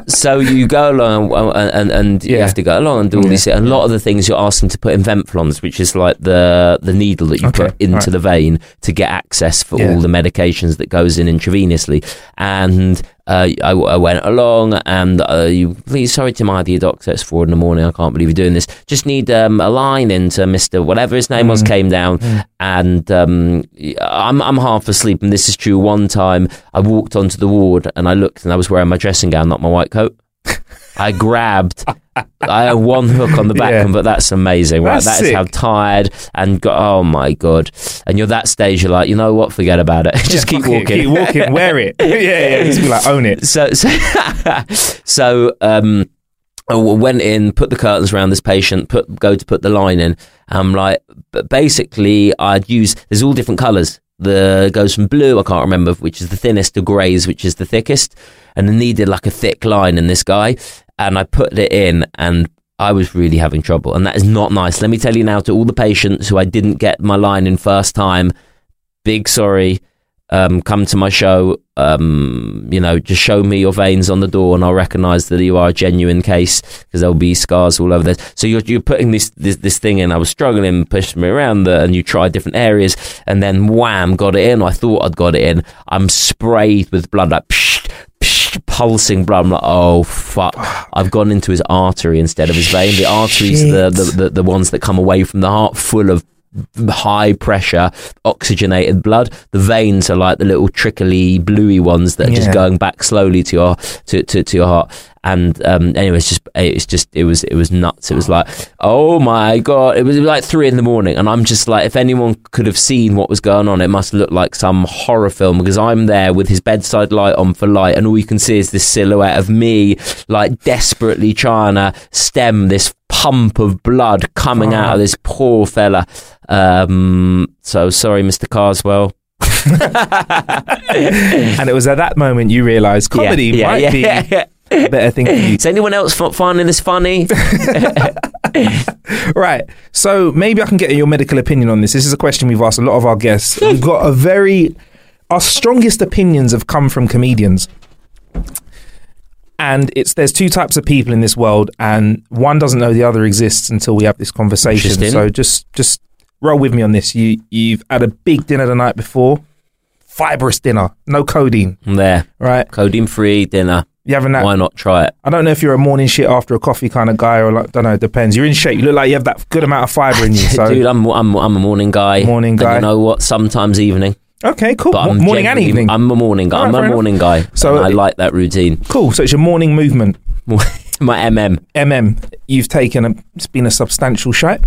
so you go along uh, and and, and you have to go along and do all
Yeah.
these. And a lot of the things you're asking to put in Venflons, which is like the the needle that you
Okay,
put into
right.
the vein to get access for
Yeah.
all the medications that goes in intravenously. And uh, I, I went along and uh, you please sorry to my dear doctor. It's four in the morning. I can't believe you're doing this. Just need um, a line into Mister whatever his name was.
Mm.
Came down and um, I'm I'm half asleep. And this is true. One time I walked onto the ward and I looked and I was wearing my dressing gown, not my white coat. I grabbed. I had one hook on the back,
Yeah.
but that's amazing, right?
That's
That is how tired and go, oh my god! And you're that stage, you're like, you know what? Forget about it. Just
Yeah,
keep
fuck it,
walking.
Keep walking. Wear it. yeah, yeah. Just be like, own it.
So, so, so um, I went in, put the curtains around this patient, put go to put the line in. I'm like, but basically, I'd use. There's all different colours. The goes from blue, I can't remember which is the thinnest, to greys, which is the thickest, and I needed like a thick line in this guy, and I put it in, and I was really having trouble, and that is not nice. Let me tell you now to all the patients who I didn't get my line in first time, big sorry. Um, come to my show. Um, you know, just show me your veins on the door, and I'll recognise that you are a genuine case because there'll be scars all over this. So you're you're putting this this, this thing in. I was struggling, pushed me around, the, and you tried different areas, and then wham, got it in. I thought I'd got it in. I'm sprayed with blood, like psh, pulsing blood. I'm like, oh fuck! I've gone into his artery instead of his vein. The arteries, are the, the the the ones that come away from the heart, full of high pressure oxygenated blood the veins are like the little trickly bluey ones that are just going back slowly to your to, to, to your heart and um anyway it's just it's just it was it was nuts. It was like oh my god. It was like three in the morning. And i'm just like if anyone could have seen what was going on it must look like some horror film because i'm there with his bedside light on for light and all you can see is this silhouette of me like desperately trying to stem this pump of blood coming out of this poor fella. Um so sorry mr carswell.
And it was at that moment you realised comedy
yeah,
might
yeah,
be
yeah.
a better thing for you.
Is anyone else f- finding this funny?
Right. So maybe I can get your medical opinion on this. This is a question we've asked a lot of our guests. We've got a very our strongest opinions have come from comedians. And it's there's two types of people in this world and one doesn't know the other exists until we have this conversation. So just just roll with me on this. You you've had a big dinner the night before. Fibrous dinner, no codeine,
there,
right?
codeine free dinner.
You having that
Why not try it?
I don't know if you're a morning shit after a coffee kind of guy or like, don't know, it depends. You're in shape. You look like you have that good amount of fiber in you. So
Dude, I'm, I'm I'm a morning guy.
Morning
And
guy.
you know what? Sometimes evening.
okay, cool.
But I'm
morning and evening.
I'm a morning guy.
Right,
I'm a
enough.
morning guy.
So
So I like that routine.
cool. So it's your morning movement.
My MM.
MM. You've taken a. It's been a substantial shite,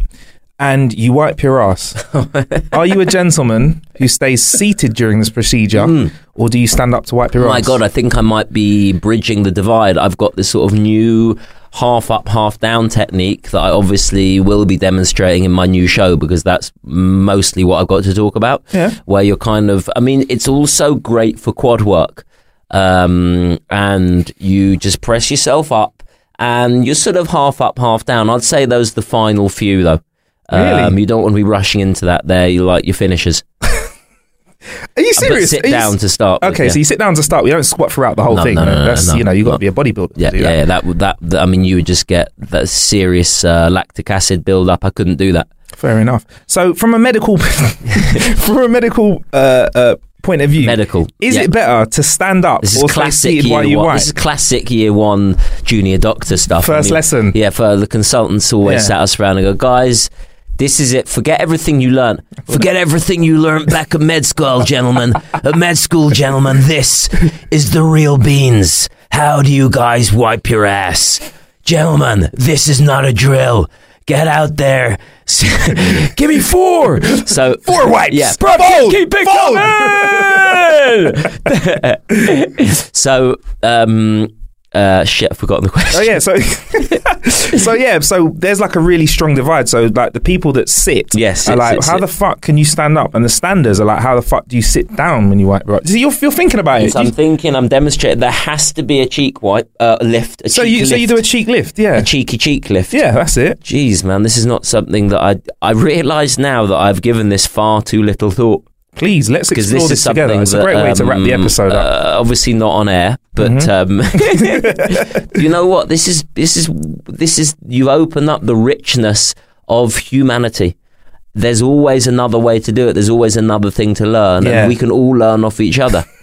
and you wipe your ass. Are you a gentleman who stays seated during this procedure, or do you stand up to wipe your
Hmm. My
ass?
God, I think I might be bridging the divide. I've got this sort of new half up, half down technique that I obviously will be demonstrating in my new show because that's mostly what I've got to talk about.
Yeah.
Where you're kind of, I mean, it's also great for quad work. Um, and you just press yourself up and you're sort of half up, half down. I'd say those are the final few though.
Really?
Um, you don't want to be rushing into that there. You like your finishers.
Are you
But
serious?
sit
Are you
down
s-
to start. with,
Okay,
yeah.
so you sit down to start. We don't squat throughout the whole
No,
thing.
no, no, no,
That's you know you got to be a bodybuilder.
Yeah, yeah,
that.
yeah. That would that, that. I mean, you would just get that serious uh, lactic acid build up. I couldn't do that.
Fair enough. So, from a medical, from a medical uh, uh, point of view,
Medical.
is
yeah.
it better to stand up
This is classic year
while you
one. This is classic year one junior doctor stuff.
First lesson.
Yeah, for the consultants always
Yeah.
sat us around and go, guys. This is it. Forget everything you learned. Forget everything you learned back at med school, gentlemen. At med school, gentlemen, this is the real beans. How do you guys wipe your ass? Gentlemen, this is not a drill. Get out there. Give me four. So
Four wipes.
Yeah.
Bro, fold,
Keep it coming. so, um, uh, shit, I've forgotten the question.
Oh yeah, so so yeah, so there's like a really strong divide. So like the people that sit,
Yes,
are like,
sit,
how
sit.
the fuck can you stand up? And the standers are like, how the fuck do you sit down when you wipe? Right? So you're, you're thinking about it.
I'm
You-
thinking, I'm demonstrating. There has to be a cheek wipe, uh, lift. A
so you so you do a cheek lift, yeah,
a cheeky cheek lift.
yeah, that's it.
Jeez, man, this is not something that I. I realise now that I've given this far too little thought.
Please let's explore
this
this, together. It's a
that,
great way to wrap the
um,
episode up. Mm-hmm.
uh, obviously not on air, but um, you know what? This is this is this is you open up the richness of humanity. There's always another way to do it. There's always another thing to learn,
Yeah.
and we can all learn off each other.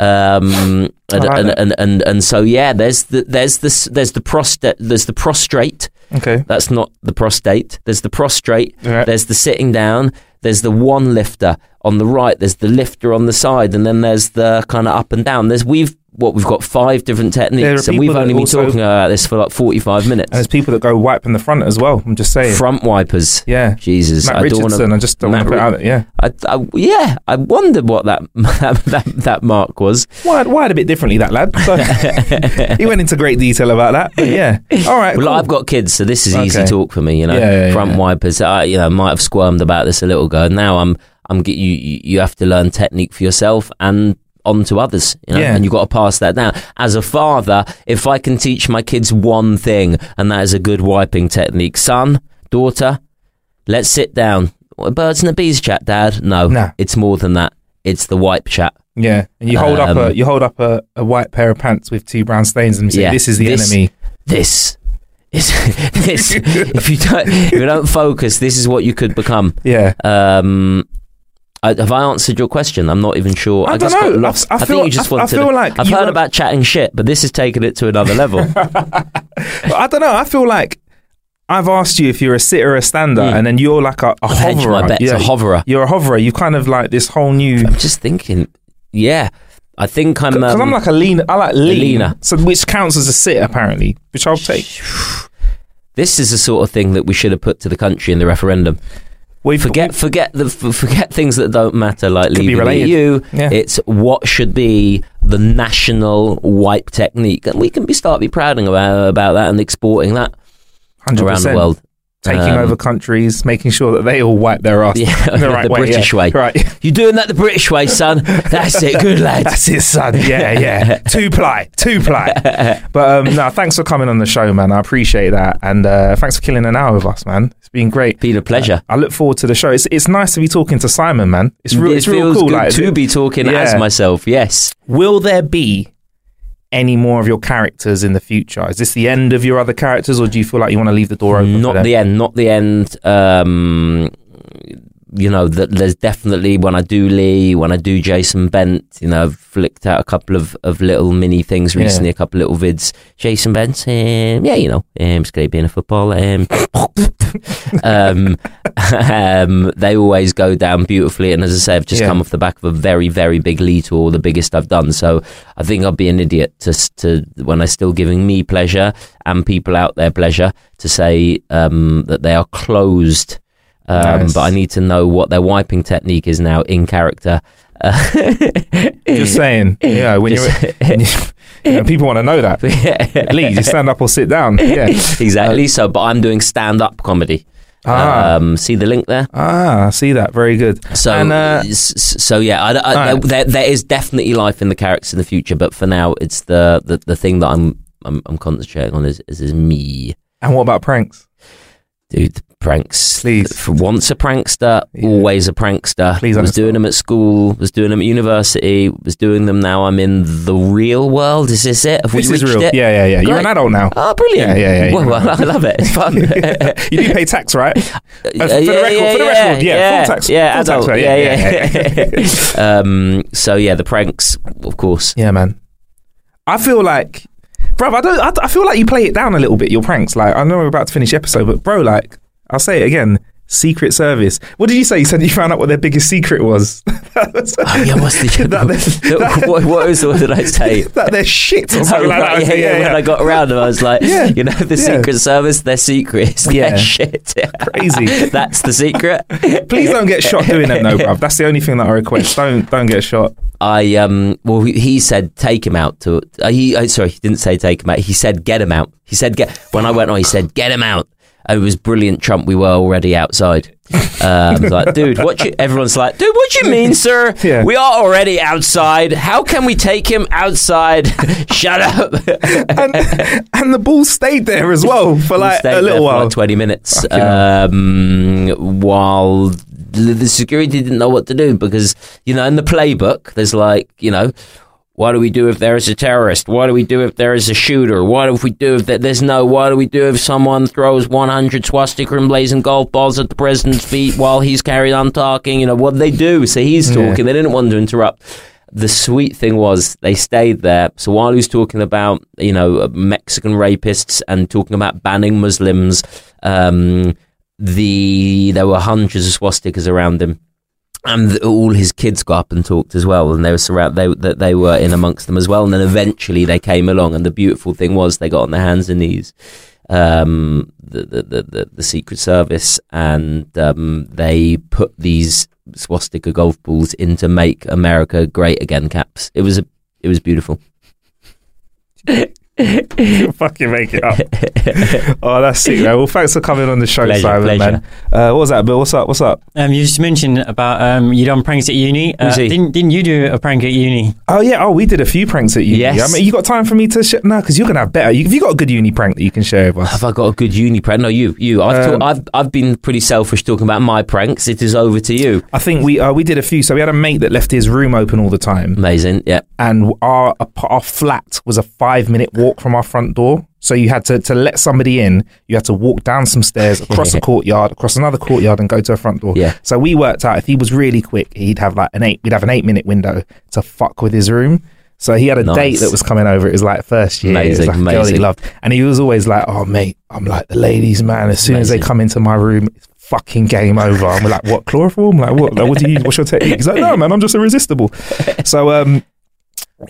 Um, and,
like
and, and, and and so yeah, there's the there's this there's the prostate there's the prostrate.
Okay.
That's not the prostate. There's the prostrate.
Right.
There's the sitting down. There's the one lifter on the right. There's the lifter on the side, and then there's the kind of up and down. There's we've what we've got five different techniques, and we've only been talking about this for like 45 minutes.
And there's people that go wipe in the front as well. I'm just saying.
Front wipers.
yeah.
Jesus,
Matt
I don't
Richardson.
wanna,
I just don't want to put out. Yeah.
I, I, yeah, I wondered what that that, that, mark was.
Wired, wired a bit differently, that lad. So he went into great detail about that. But yeah. All right.
Well,
cool.
I've got kids, so this is easy talk for me. You know,
Yeah, yeah,
front
yeah.
wipers. I, you know, might have squirmed about this a little ago. Now I'm, I'm. You you have to learn technique for yourself and on to others. You know,
Yeah.
and you've got to pass that down. As a father, if I can teach my kids one thing, and that is a good wiping technique, son, daughter, let's sit down. Birds and the bees chat, Dad. No,
Nah.
it's more than that. It's the wipe chat.
Yeah, and you hold up a
Um,
you hold up a, a white pair of pants with two brown stains, and you say,
Yeah,
"This is the
this-
enemy."
This is this. if you don't, if you don't focus, this is what you could become.
Yeah,
Um, I, have I answered your question? I'm not even sure.
I
just
don't know.
got lost.
I- I
I,
feel-
think you just
I- I
wanted.
feel like
I've heard
were-
about chatting shit, but this has taken it to another level.
But I don't know. I feel like I've asked you if you're a sitter or a stander,
Mm.
and then you're like a, hoverer.
my bets,
yeah,
a hoverer.
You're a hoverer. You kind of like this whole new.
I'm just thinking. Yeah, I think I'm.
Because
Um,
I'm like a leaner. I like lean.
leaner.
So which counts as a sitter apparently, which I'll take.
this is the sort of thing that we should have put to the country in the referendum.
We
Forget, forget the forget things that don't matter, like leaving the EU.
Yeah.
It's what should be the national wipe technique, and we can be start be proud about about that and exporting that
hundred
around the world.
taking
Um,
over countries, making sure that they all wipe their ass
Yeah,
the right
the
way.
British
yeah.
way.
Right.
You doing that the British way, son? That's it. Good lad.
That's it, son. Yeah, yeah. two ply, two ply. But um, no, thanks for coming on the show, man. I appreciate that, and uh, thanks for killing an hour with us, man. It's been great.
Been a pleasure.
I look forward to the show. It's it's nice to be talking to Simon, man. It's real.
it
it's real cool.
good
like,
to be talking
Yeah.
as myself. Yes.
Will there be any more of your characters in the future? Is this the end of your other characters, or do you feel like you want to leave the door open?
Not the end. Not the end. Um, you know, that there's definitely when I do Lee, when I do Jason Bent, you know, I've flicked out a couple of, of little mini things
Yeah.
recently, a couple of little vids. Jason Bent, um, yeah, you know, um, it's great being a footballer. Um, um, um, they always go down beautifully. And as I say, I've just
Yeah.
come off the back of a very, very big Lee tour, the biggest I've done. So I think I'd be an idiot to, to when they're still giving me pleasure and people out there pleasure to say um, that they are closed. Um,
Nice.
But I need to know what their wiping technique is now in character. Uh,
Just saying. Yeah, when
Just-
you're, when you, you know, people want to know that. Lee, you stand up or sit down. Yeah.
exactly. so, but I'm doing stand up comedy.
Ah.
Um, see the link there?
Ah, I see that. Very good.
So,
And, uh,
so yeah, I, I,
Alright.
there, there is definitely life in the characters in the future, but for now, it's the the, the thing that I'm, I'm I'm concentrating on is is, is me,
And what about pranks?
Dude. Pranks,
Please.
For once a prankster, always a prankster.
Please
was doing them at school, was doing them at university, was doing them now. I'm in the real world. Is this it? Have
This
we
is real.
it?
Yeah, yeah, yeah. You're an adult now.
Oh, brilliant!
Yeah, yeah, yeah,
Well, well, I love it. It's fun.
you do pay tax, right? Uh, for the
yeah,
record,
yeah,
for the
yeah,
record, yeah,
yeah,
full tax,
yeah,
full tax,
adult,
right?
yeah, yeah. um, so yeah, the pranks, of course.
Yeah, man. I feel like, bro, I don't. I, I feel like you play it down a little bit. Your pranks, like I know we're about to finish the episode, but bro, like I'll say it again. Secret Service. What did you say? You said you found out what their biggest secret was.
Oh yeah, what's the
that,
what, what was what did I say?
that they're shit or
Oh,
like
right,
that.
yeah, yeah, When I got around them, I was like,
Yeah,
you know, the
yeah.
Secret Service, their secret is
Yeah.
their shit.
Crazy.
That's the secret.
Please don't get shot doing that, no, bruv. That's the only thing that I request. Don't don't get shot.
I um. Well, he- he said take him out to. Uh, he uh, sorry, he didn't say take him out. He said get him out. He said get. When I went on, he said get him out. It was brilliant. Trump. We were already outside. Um, I was like, dude, what? You, everyone's like, dude, what do you mean, sir?
Yeah.
We are already outside. How can we take him outside? Shut up.
And, and the ball stayed there as well for like a little while.
like 20 minutes um, while the security didn't know what to do because you know in the playbook there's like you know what do we do if there is a terrorist? What do we do if there is a shooter? What if we do if there's no? What do we do if someone throws 100 swastika and blazing golf balls at the president's feet while he's carried on talking? You know, what do they do? So he's
Yeah.
talking. They didn't want to interrupt. The sweet thing was they stayed there. So while he was talking about, you know, Mexican rapists and talking about banning Muslims, um, the there were hundreds of swastikas around him and all his kids got up and talked as well, and they were surround they that they were in amongst them as well. And then eventually they came along, and the beautiful thing was they got on their hands and knees, um, the, the the the the Secret Service, and um, they put these swastika golf balls into "Make America Great Again" caps. It was a it was beautiful.
Fucking make it up. oh, that's sick, man. Well, thanks for coming on the show,
Pleasure,
Simon,
pleasure.
man. Uh, what was that, Bill? What's up? What's up?
Um, you just mentioned about um, you done pranks at uni. Uh, didn't didn't you do a prank at uni?
Oh yeah. Oh, we did a few pranks at uni.
Yes.
I mean, you got time for me to share? No, because you're gonna have better. You, have you got a good uni prank that you can share with us?
Have I got a good uni prank? No, you, you. I've,
Um,
talk, I've, I've been pretty selfish talking about my pranks. It is over to you.
I think we uh, we did a few. So we had a mate that left his room open all the time,
Amazing, yeah.
and our our flat was a five minute walk from our front door. So you had to to let somebody in. You had to walk down some stairs, across a courtyard, across another courtyard, and go to a front door.
Yeah.
So we worked out if he was really quick, he'd have like an eight. We'd have an eight minute window to fuck with his room. So he had a
Nice.
date that was coming over. It was like first year. it was
Amazing,
like a girl he
amazing.
loved, and he was always like, "Oh mate, I'm like the ladies' man. As soon as they come into my room, it's fucking game over." And we're like, "What chloroform? Like what? Like, what do you? What's your technique?" He's like, "No, man, I'm just irresistible." So um,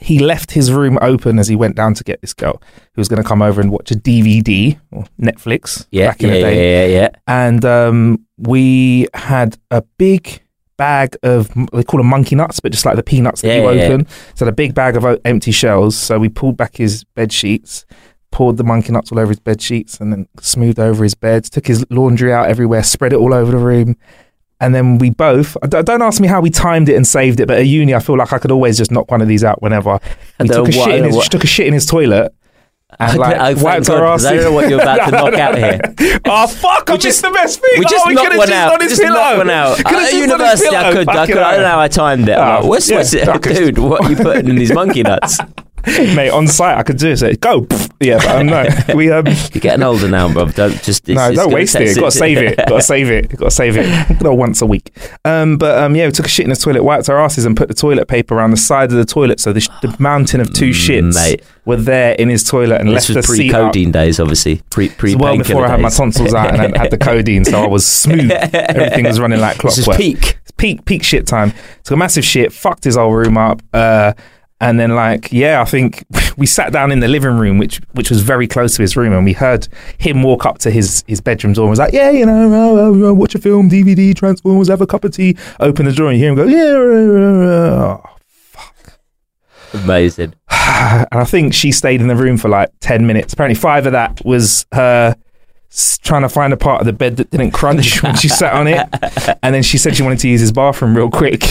he left his room open as he went down to get this girl who was going to come over and watch a DVD or Netflix
Yeah,
back in
yeah,
the day
yeah, yeah, yeah.
and um, we had a big bag of they call them monkey nuts, but just like the peanuts that
Yeah,
you
yeah, yeah.
open. So the big bag of o- empty shells. So we pulled back his bed sheets, poured the monkey nuts all over his bed sheets and then smoothed over his bed, took his laundry out everywhere, spread it all over the room. And then we both, don't don't ask me how we timed it and saved it, but at uni, I feel like I could always just knock one of these out whenever. We took a,
then
shit
what-
in his,
what-
she took a shit in his toilet. And like,
I-
wiped
God,
her
'cause
ass.
I don't know what you're about to knock out here.
oh fuck! I
We
missed
just-
the best thing.
We just
oh, we
knocked one out.
on his
Just
pillow.
knocked one out.
Could've
At
just on his
university, I could. I could. I don't know how I timed it.
Oh,
like, what's,
yeah,
what's it, dude? What are you putting in these monkey nuts?
mate, on site I could do it. So go, yeah, but um, no, we um,
You're getting older now, bro. Don't just. It's,
no, don't waste it. Got to save it. Got to save it. Got to save it. Once a week. Um, but um, yeah, we took a shit in the toilet, wiped our asses, and put the toilet paper around the side of the toilet, so the, sh- the mountain of two shits
Mate.
were there in his toilet, and
This
left
was
the seat up.
pre-codeine days, obviously. Pre pre
well before I had my tonsils out and I had the codeine, so I was smooth. Everything was running like
This
clockwork.
is peak.
peak peak shit time. Took a massive shit, fucked his whole room up. Uh, and then like yeah, I think we sat down in the living room, which which was very close to his room, and we heard him walk up to his his bedroom door and was like, yeah, you know, uh, uh, uh, watch a film, DVD, Transformers, have a cup of tea. Open the door and you hear him go, yeah. uh, uh."
Amazing.
and I think she stayed in the room for like 10 minutes. Apparently, five of that was her trying to find a part of the bed that didn't crunch when she sat on it. And then she said she wanted to use his bathroom real quick.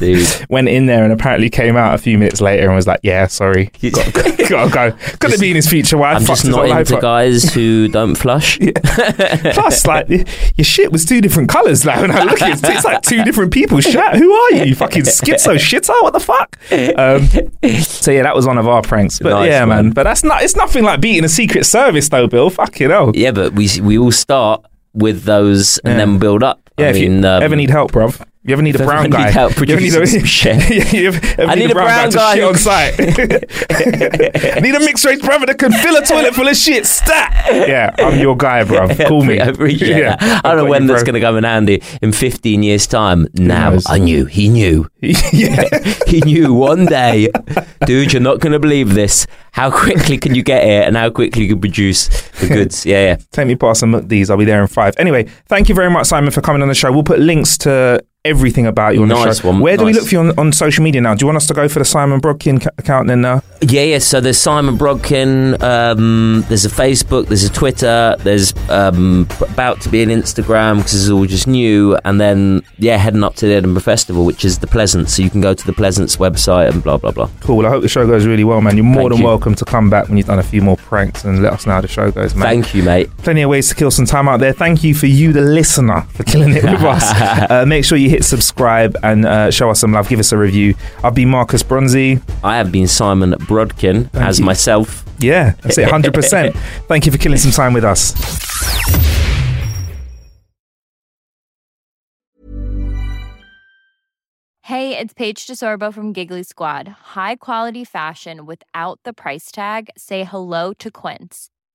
Dude.
Went in there and apparently came out a few minutes later and was like, "Yeah, sorry, gotta, gotta go." Could have been his future wife.
I'm just not
life
into
up.
guys who don't flush.
Plus, like your shit was two different colours. Now when I look at it, it's like two different people. Shut. Who are you? You fucking schizo shitter. What the fuck? Um, so yeah, that was one of our pranks. But
Nice,
yeah, man.
man.
But that's not. It's nothing like beating a Secret Service though, Bill. Fucking hell.
Yeah, but we we all start with those and
Yeah.
then build up.
Yeah,
I
if
mean,
you
um,
ever need help, bruv. You ever need a brown guy?
need help
you ever need a,
shit.
You ever, ever
I need a brown guy
to shit on site. I need a mixed race brother that can fill a toilet full of shit. Stat. Yeah, I'm your guy, bro. Call me.
I appreciate
Yeah,
that. I don't know when
you,
that's going to come in handy. In 15 years' time, now? I knew. He knew.
yeah.
He knew one day, dude, you're not going to believe this. How quickly can you get here and how quickly you can produce the goods? Yeah, yeah.
Take me past some of these. I'll be there in five. Anyway, thank you very much, Simon, for coming on the show. We'll put links to everything about you on the
Nice
show.
one,
Where do we look for you on, on social media now? Do you want us to go for the Simon Brodkin ca- account then now?
Yeah, yeah. So there's Simon Brodkin. Um, there's a Facebook. There's a Twitter. There's um, about to be an Instagram because it's all just new. And then yeah, heading up to the Edinburgh Festival, which is the Pleasance. So you can go to the Pleasance website and blah blah blah.
Cool. I hope the show goes really well, man. You're more
Thank
than
you.
welcome to come back when you've done a few more pranks and let us know how the show goes, man.
Thank you, mate.
Plenty of ways to kill some time out there. Thank you for you, the listener, for killing it with us. Uh, make sure you hit subscribe and uh, show us some love. Give us a review. I've been Marcus Bronzy.
I have been Simon Brodkin
Thank
as
you.
myself.
Yeah, that's it, 100%. Thank you for killing some time with us.
Hey, it's Paige DeSorbo from Giggly Squad. High quality fashion without the price tag. Say hello to Quince.